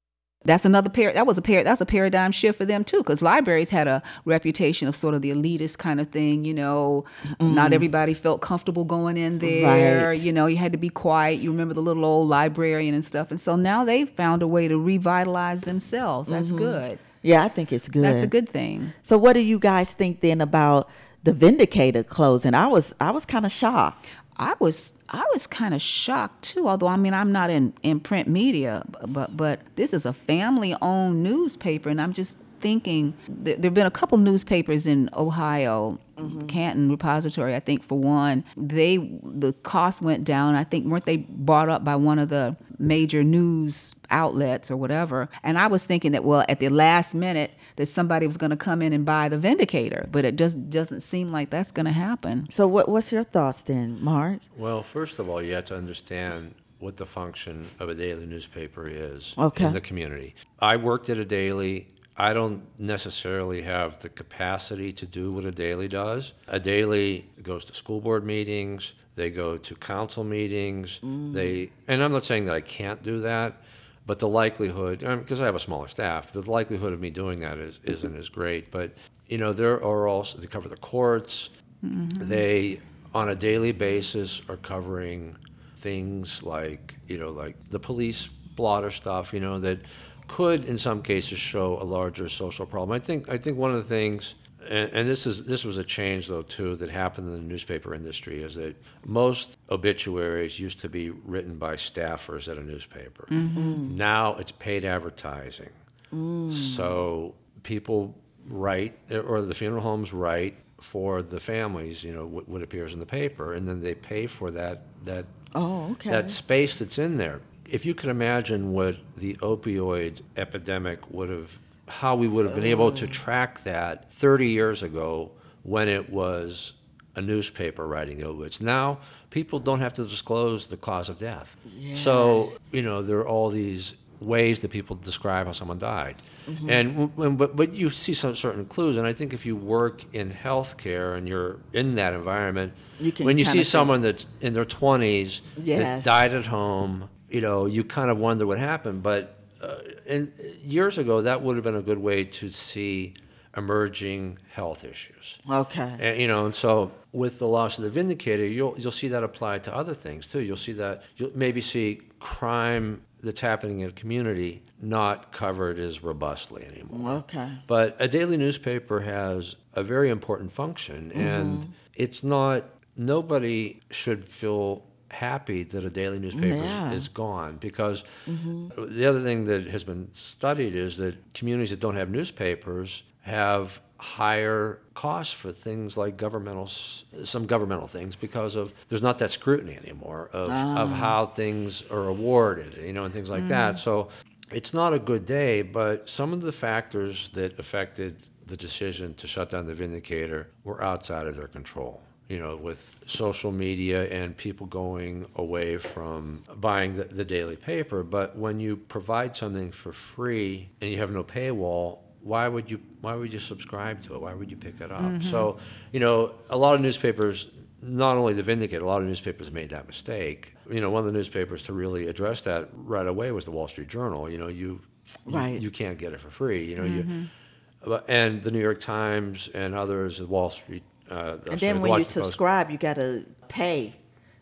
that's another par- that was a par- that's a paradigm shift for them too because libraries had a reputation of sort of the elitist kind of thing you know? Not mm. everybody felt comfortable going in there Right. you know? You had to be quiet. You remember the little old librarian and stuff. And so now they've found a way to revitalize themselves. That's mm-hmm. good. Yeah, I think it's good. that's a good. thing. So what do you guys think then about the Vindicator closing? I was I was kind of shocked. I was I was kind of shocked too. Although I mean I'm not in, in print media, but but this is a family owned newspaper, and I'm just thinking there have been a couple newspapers in Ohio, mm-hmm. Canton Repository, I think for one. They the cost went down. I think weren't they bought up by one of the major news outlets or whatever. And I was thinking that well at the last minute that somebody was going to come in and buy the Vindicator, but it just doesn't seem like that's going to happen. So what what's your thoughts then, Mark? Well, first of all, you have to understand what the function of a daily newspaper is Okay. in the community. I worked at a daily. I don't necessarily have the capacity to do what a daily does. A daily goes to school board meetings, they go to council meetings, mm. they and I'm not saying that I can't do that, but the likelihood um, because I have a smaller staff, the likelihood of me doing that is, isn't as great. But you know, there are also they cover the courts. Mm-hmm. They on a daily basis are covering things like you know like the police blotter stuff you know that could in some cases show a larger social problem. I think i think one of the things and, and this is this was a change though too that happened in the newspaper industry is that most obituaries used to be written by staffers at a newspaper. Mm-hmm. Now it's paid advertising. Mm. So people write, or the funeral homes write for the families, you know, what, what appears in the paper, and then they pay for that that Oh, okay. that space that's in there. If you could imagine what the opioid epidemic would have, how we would have been able to track that 30 years ago when it was a newspaper writing obits. Now people don't have to disclose the cause of death. So you know there are all these ways that people describe how someone died. Mm-hmm. And when, but, but you see some certain clues, and I think if you work in healthcare and you're in that environment, You can when you see see- someone that's in their 20s Yes. that died at home, you know, you kind of wonder what happened. But uh, and years ago, that would have been a good way to see emerging health issues. Okay. And, you know, and so with the loss of the Vindicator, you'll you'll see that applied to other things too. You'll see that you'll maybe see crime that's happening in a community not covered as robustly anymore. Okay. But a daily newspaper has a very important function, and it's not. Nobody should feel happy that a daily newspaper Yeah. is, is gone because mm-hmm. the other thing that has been studied is that communities that don't have newspapers have higher costs for things like governmental some governmental things because of there's not that scrutiny anymore of, of ah. how things are awarded you know and things like that. Mm. So it's not a good day but some of the factors that affected the decision to shut down the vindicator were outside of their control you know, with social media and people going away from buying the, the daily paper. But when you provide something for free and you have no paywall, why would you why would you subscribe to it? Why would you pick it up? Mm-hmm. So, you know, a lot of newspapers, not only the Vindicator, a lot of newspapers made that mistake. You know, one of the newspapers to really address that right away was the Wall Street Journal. You know, you you, Right. you can't get it for free. You know, you mm-hmm. and the New York Times and others, the Wall Street. Uh, And then when you subscribe, you got to pay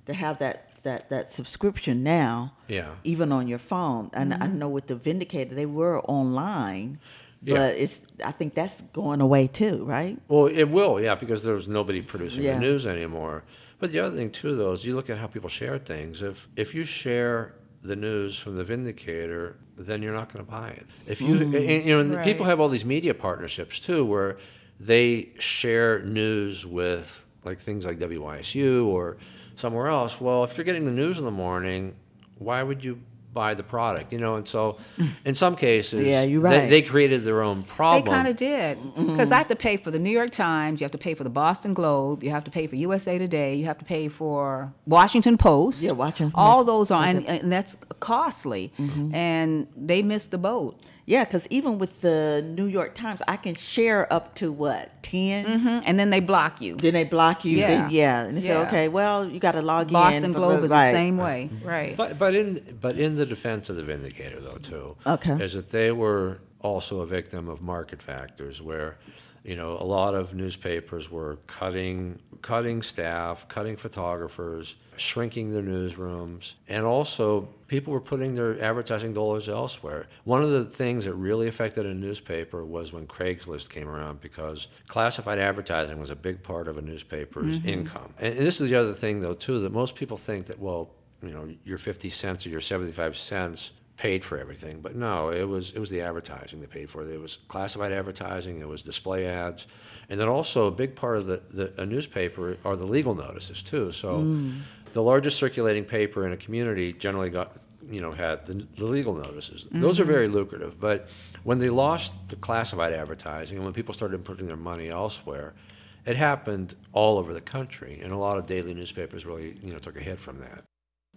to have that that that subscription now. Yeah. Even on your phone, and I mm-hmm. Mm-hmm. know with the Vindicator, they were online, Yeah. but it's I think that's going away too, right? Well, it will, yeah, because there's nobody producing Yeah. the news anymore. But the other thing too, though, is you look at how people share things. If if you share the news from the Vindicator, then you're not going to buy it. If you, mm-hmm. and, you know, the people have all these media partnerships too, where they share news with like things like WYSU or somewhere else. Well, if you're getting the news in the morning, why would you buy the product, you know. And so, mm. in some cases, Yeah, you're they, right. they created their own problem. They kind of did. Mm-hmm. Because I have to pay for the New York Times, you have to pay for the Boston Globe, you have to pay for USA Today, you have to pay for Washington Post. Yeah, Washington All those are, and, and that's costly. Mm-hmm. And they missed the boat. Yeah, because even with the New York Times, I can share up to what ten. Mhm. And then they block you. Then they block you. Then, Yeah. yeah, and they say, okay, well, you got to log in. Boston for- Globe is right. the same way. Right. But but in but in the defense of the Vindicator, though, too, Okay. is that they were also a victim of market factors, where you know a lot of newspapers were cutting cutting staff, cutting photographers, shrinking their newsrooms, and also people were putting their advertising dollars elsewhere. One of the things that really affected a newspaper was when Craigslist came around because classified advertising was a big part of a newspaper's mm-hmm. income. And, and this is the other thing, though, too, that most people think that well you know, your 50 cents or your 75 cents paid for everything. But no, it was it was the advertising that paid for it. It was classified advertising, it was display ads, and then also a big part of the, the a newspaper are the legal notices too. So mm. the largest circulating paper in a community generally got you know had the, the legal notices. Those are mm-hmm. very lucrative. But when they lost the classified advertising and when people started putting their money elsewhere, it happened all over the country, and a lot of daily newspapers really you know took a hit from that.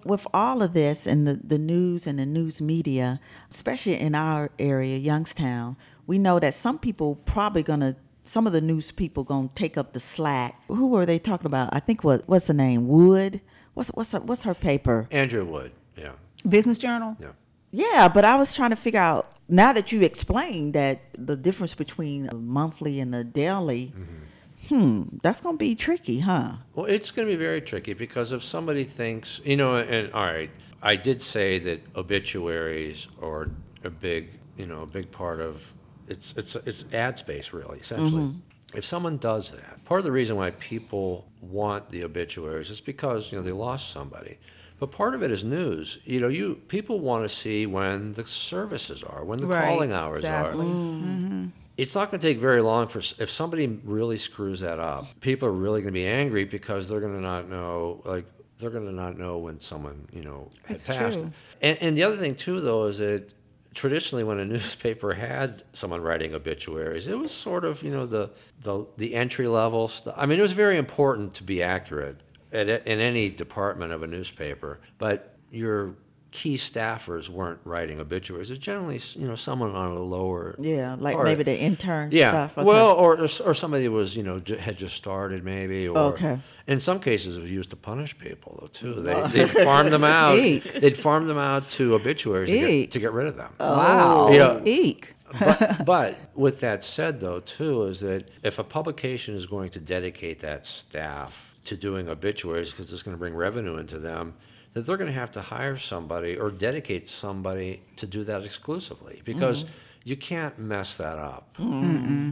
With all of this and the, the news and the news media, especially in our area, Youngstown, we know that some people probably gonna some of the news people gonna take up the slack. Who were they talking about? I think what what's the name? Wood. What's what's her, what's her paper? Andrew Wood, yeah, Business Journal? yeah. Yeah, but I was trying to figure out now that you explained that the difference between a monthly and a daily. Mm-hmm. Hmm, that's gonna be tricky, huh? Well, it's going to be very tricky because if somebody thinks, you know, and all right, I did say that obituaries are a big, you know, a big part of it's it's it's ad space really, essentially. Mm-hmm. If someone does that, part of the reason why people want the obituaries is because you know they lost somebody. But part of it is news. You know, you people want to see when the services are, when the Right, calling hours exactly. are it's not going to take very long for if somebody really screws that up. People are really going to be angry because they're going to not know like they're going to not know when someone you know had passed. true. And, and the other thing too, though, is that traditionally when a newspaper had someone writing obituaries, it was sort of you know the the, the entry level stuff. I mean, it was very important to be accurate at, in any department of a newspaper, but your key staffers weren't writing obituaries. It's generally you know someone on a lower Yeah, like part. maybe the intern Yeah. stuff. Okay. Well, or or somebody was you know j- had just started maybe. Or Okay. In some cases, it was used to punish people though too. They they farm them out. They'd farm them out to obituaries to get, to get rid of them. Oh, wow. You know, Eek. but, but with that said, though, too, is that if a publication is going to dedicate that staff to doing obituaries because it's going to bring revenue into them, that they're going to have to hire somebody or dedicate somebody to do that exclusively because mm-hmm. you can't mess that up.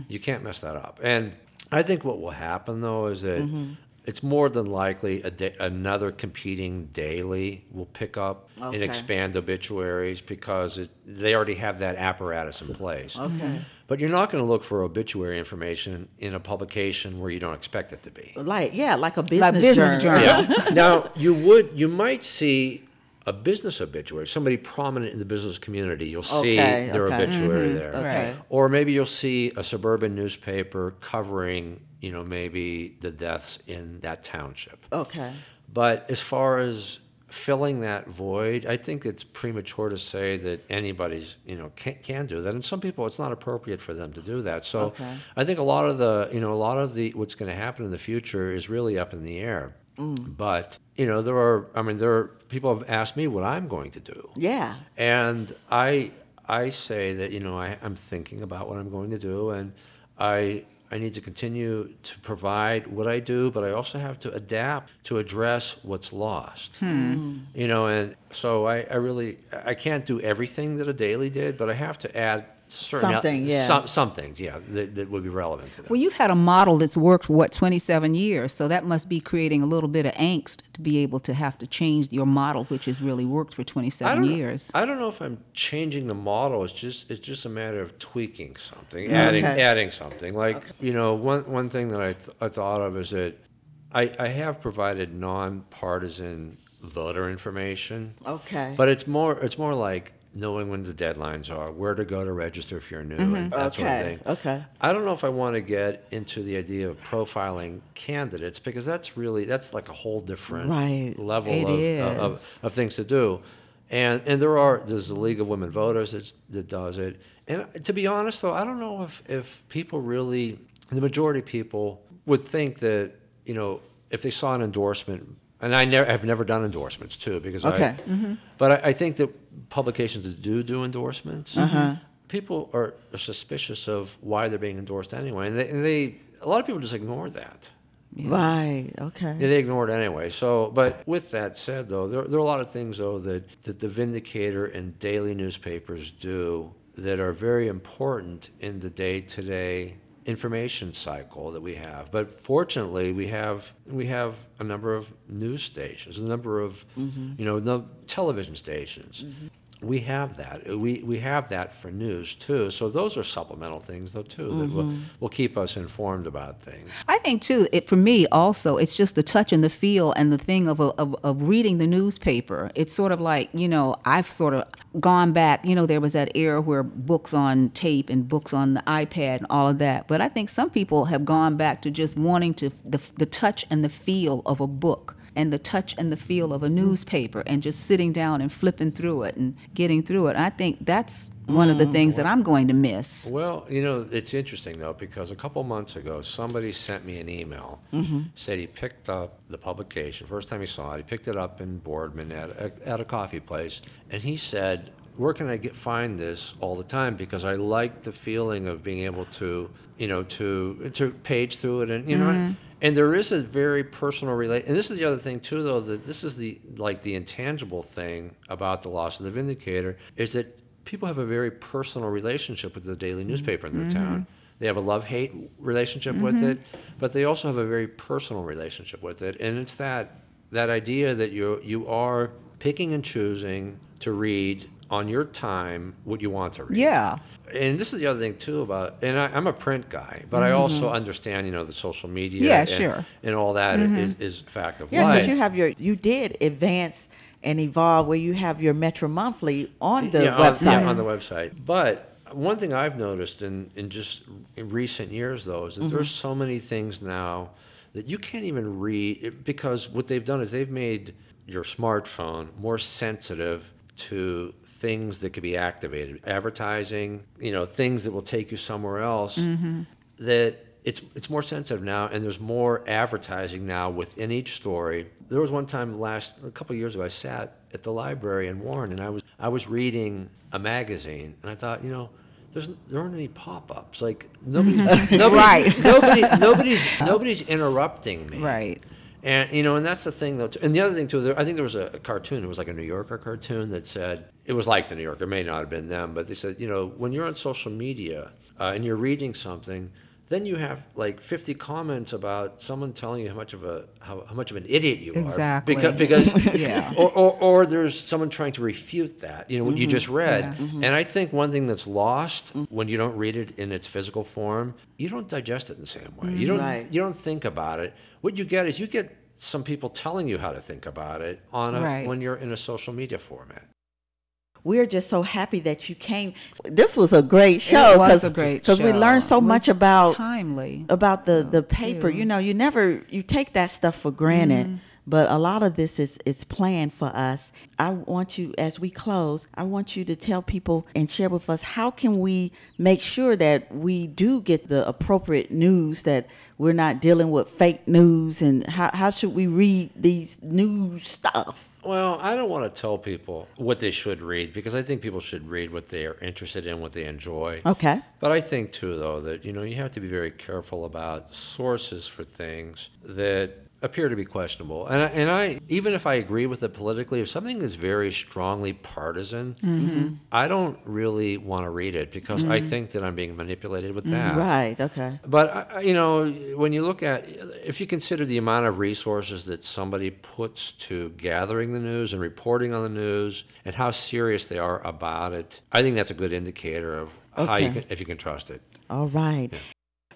You can't mess that up. And I think what will happen, though, is that mm-hmm. it's more than likely a da- another competing daily will pick up and expand obituaries because it, they already have that apparatus in place. Okay. But you're not going to look for obituary information in a publication where you don't expect it to be. like yeah, like a business, business journal. journal. Yeah. now you would you might see a business obituary, somebody prominent in the business community. You'll see Okay, their mm-hmm. okay. obituary there, Okay. or maybe you'll see a suburban newspaper covering, you know, maybe the deaths in that township. Okay. But as far as filling that void, I think it's premature to say that anybody's, you know, can, can do that. And some people, it's not appropriate for them to do that. So Okay. I think a lot of the, you know, a lot of the what's going to happen in the future is really up in the air. Mm. But you know, there are, I mean, there are people have asked me what I'm going to do. Yeah. And I I say that you know I, I'm thinking about what I'm going to do, and I I need to continue to provide what I do, but I also have to adapt to address what's lost. Hmm. You know, and so I, I really I can't do everything that a daily did, but I have to add certain Something, yeah. some, some things, yeah, that, that would be relevant to them. Well, you've had a model that's worked what 27 years, so that must be creating a little bit of angst to be able to have to change your model, which has really worked for 27 don't, years. I don't know if I'm changing the model. It's just it's just a matter of tweaking something, mm, adding Okay. adding something. Like you know, one one thing that I th- I thought of is that I I have provided nonpartisan voter information. Okay. But it's more it's more like knowing when the deadlines are, where to go to register if you're new, and mm-hmm. that sort of Okay, thing. okay. I don't know if I want to get into the idea of profiling candidates because that's really that's like a whole different Right. level It of, of, of things to do. And and there are there's the League of Women Voters that, that does it. And to be honest though, I don't know if, if people really the majority of people would think that, you know, if they saw an endorsement and I never have never done endorsements too because Okay. I but I, I think that publications that do do endorsements, uh-huh. mm-hmm. people are, are suspicious of why they're being endorsed anyway, and they, and they a lot of people just ignore that. Right. Okay. Yeah, they ignore it anyway. So, but with that said, though, there, there are a lot of things though that, that the Vindicator and daily newspapers do that are very important in the day-to-day information cycle that we have. But fortunately, we have we have a number of news stations, a number of mm-hmm. you know no, television stations. Mm-hmm. We have that. Uh, we, we have that for news too. So those are supplemental things though too that will, mm-hmm. will keep us informed about things. I think too, it for me also, it's just the touch and the feel and the thing of, a, of of reading the newspaper. It's sort of like you know I've sort of gone back. You know there was that era where books on tape and books on the iPad and all of that. But I think some people have gone back to just wanting to the the touch and the feel of a book and the touch and the feel of a mm-hmm. newspaper and just sitting down and flipping through it and getting through it. I think that's one of the mm-hmm. things that I'm going to miss. Well, you know, it's interesting though because a couple months ago, somebody sent me an email. Mm-hmm. Said he picked up the publication first time he saw it. He picked it up in Boardman at a, at a coffee place, and he said, "Where can I get find this all the time? Because I like the feeling of being able to, you know, to to page through it and you know." Mm-hmm. And there is a very personal relate, and this is the other thing too, though. That this is the like the intangible thing about the loss of the Vindicator is that people have a very personal relationship with the daily newspaper in their mm-hmm. town. They have a love hate relationship with mm-hmm. it, but they also have a very personal relationship with it. And it's that that idea that you you are picking and choosing to read on your time what you want to read. Yeah. And this is the other thing too about, and I, I'm a print guy, but I also understand, you know, the social media, Mm-hmm. Yeah, and, sure. Mm-hmm. and all that is, is a fact of Yeah, life. because you have your you did advance and evolve where you have your Metro Monthly on the yeah, website. On, yeah, on the website. But one thing I've noticed in, in just in recent years, though, is that there's Mm-hmm. so many things now that you can't even read because what they've done is they've made your smartphone more sensitive to things that could be activated, advertising, you know, things that will take you somewhere else. Mm-hmm. That it's it's more sensitive now, and there's more advertising now within each story. There was one time last a couple of years ago, I sat at the library in Warren, and I was I was reading a magazine, and I thought, you know, there's there aren't any pop-ups. Like nobody's mm-hmm. nobody, Right. nobody nobody's nobody's interrupting me. Right. And you know, and that's the thing though. Too. And the other thing too, there, I think there was a, a cartoon. It was like a New Yorker cartoon that said it was like the New Yorker. It may not have been them, but they said, you know, when you're on social media uh, and you're reading something, then you have like 50 comments about someone telling you how much of a how, how much of an idiot you Exactly. are. Because because Yeah. or, or or there's someone trying to refute that. You know what you mm-hmm. just read. Yeah. Mm-hmm. And I think one thing that's lost mm. when you don't read it in its physical form, you don't digest it in the same way. Mm-hmm. You don't Right. you don't think about it. What you get is you get some people telling you how to think about it on a, Right. when you're in a social media format. We're just so happy that you came. This was a great show. It was 'cause- a great because we learned so much about timely. about the the paper. too. You know, you never you take that stuff for granted. Mm-hmm. But a lot of this is is planned for us. I want you, as we close, I want you to tell people and share with us how can we make sure that we do get the appropriate news that we're not dealing with fake news and how how should we read these news stuff? Well, I don't want to tell people what they should read because I think people should read what they are interested in, what they enjoy. Okay. But I think too, though, that you know you have to be very careful about sources for things that appear to be questionable. And I, and I even if I agree with it politically, if something is very strongly partisan, mm-hmm. I don't really want to read it because I mm-hmm. think that I'm being manipulated with mm, that. Right. Okay. But I- you know, when you look at, if you consider the amount of resources that somebody puts to gathering the news and reporting on the news, and how serious they are about it, I think that's a good indicator of how you can, if you can trust it. All right.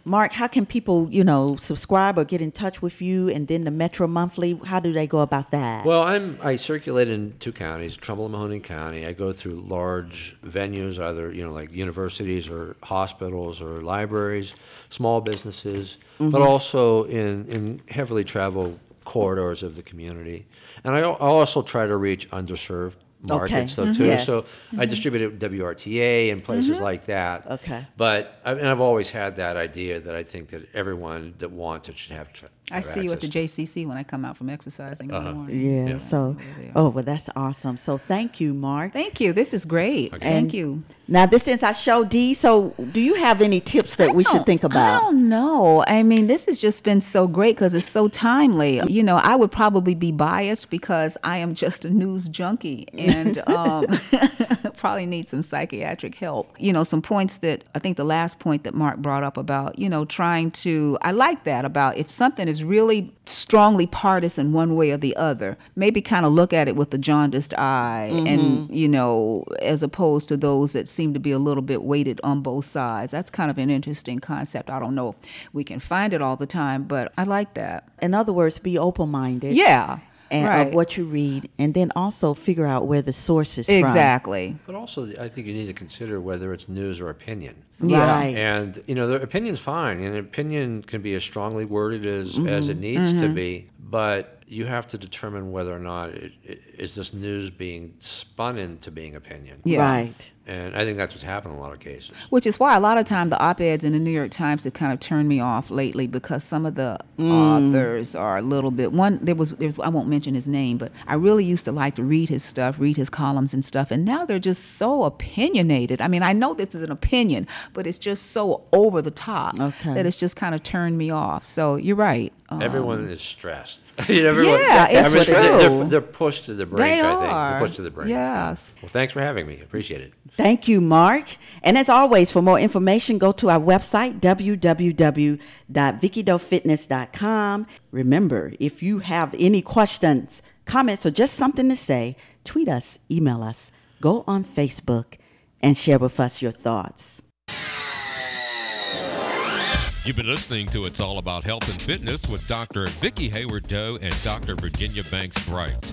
Mark, how can people, you know, subscribe or get in touch with you? And then the Metro Monthly, how do they go about that? Well, I'm I circulate in two counties, Trumbull and Mahoning County. I go through large venues, either you know like universities or hospitals or libraries, small businesses, but mm-hmm. also in in heavily traveled corridors of the community. And I, I also try to reach underserved markets though mm-hmm. too. Yes. So I mm-hmm. distribute it at WRTA and places mm-hmm. like that. Okay. But I, and I've always had that idea that I think that everyone that wants it should have. Tra- I see you at the. JCC when I come out from exercising in the morning. yeah, so, oh, well, that's awesome. So thank you, Mark. Thank you. This is great. Thank you. Now, this is our show, D. So, do you have any tips that we should think about? I don't know. I mean, this has just been so great because it's so timely. You know, I would probably be biased because I am just a news junkie and um, probably need some psychiatric help. You know, some points that I think the last point that Mark brought up about, you know, trying to, I like that about if something is really strongly partisan one way or the other, maybe kind of look at it with the jaundiced eye and, mm-hmm. you know, as opposed to those that seem to be a little bit weighted on both sides. That's kind of an interesting concept. I don't know if we can find it all the time, but I like that. In other words, be open minded. Yeah. And right. of what you read, and then also figure out where the source is from. exactly. But also, I think you need to consider whether it's news or opinion. Yeah. Right. And you know, the opinion's fine, and opinion can be as strongly worded as as Mm-hmm. it needs to be. But you have to determine whether or not it, it, is this news being spun into being opinion. Yeah. Right. And I think that's what's happened in a lot of cases. Which is why a lot of time the op-eds in the New York Times have kind of turned me off lately because some of the authors are a little bit one there was there's I won't mention his name, but I really used to like to read his stuff, read his columns and stuff, and now they're just so opinionated. I mean, I know this is an opinion, but it's just so over the top Okay. that it's just kind of turned me off. So you're right. Um, Everyone is stressed. You know, everyone, Yeah, it's I true. They're, they're pushed to the brink. they I think are. they're pushed to the brink. Yes. Well, thanks for having me. Appreciate it. Thank you, Mark. And as always, for more information, go to our website, www.vickydofitness.com. Remember, if you have any questions, comments, or just something to say, tweet us, email us, go on Facebook, and share with us your thoughts. You've been listening to It's All About Health and Fitness with Dr. Vicki Hayward Doe and Dr. Virginia Banks Bright.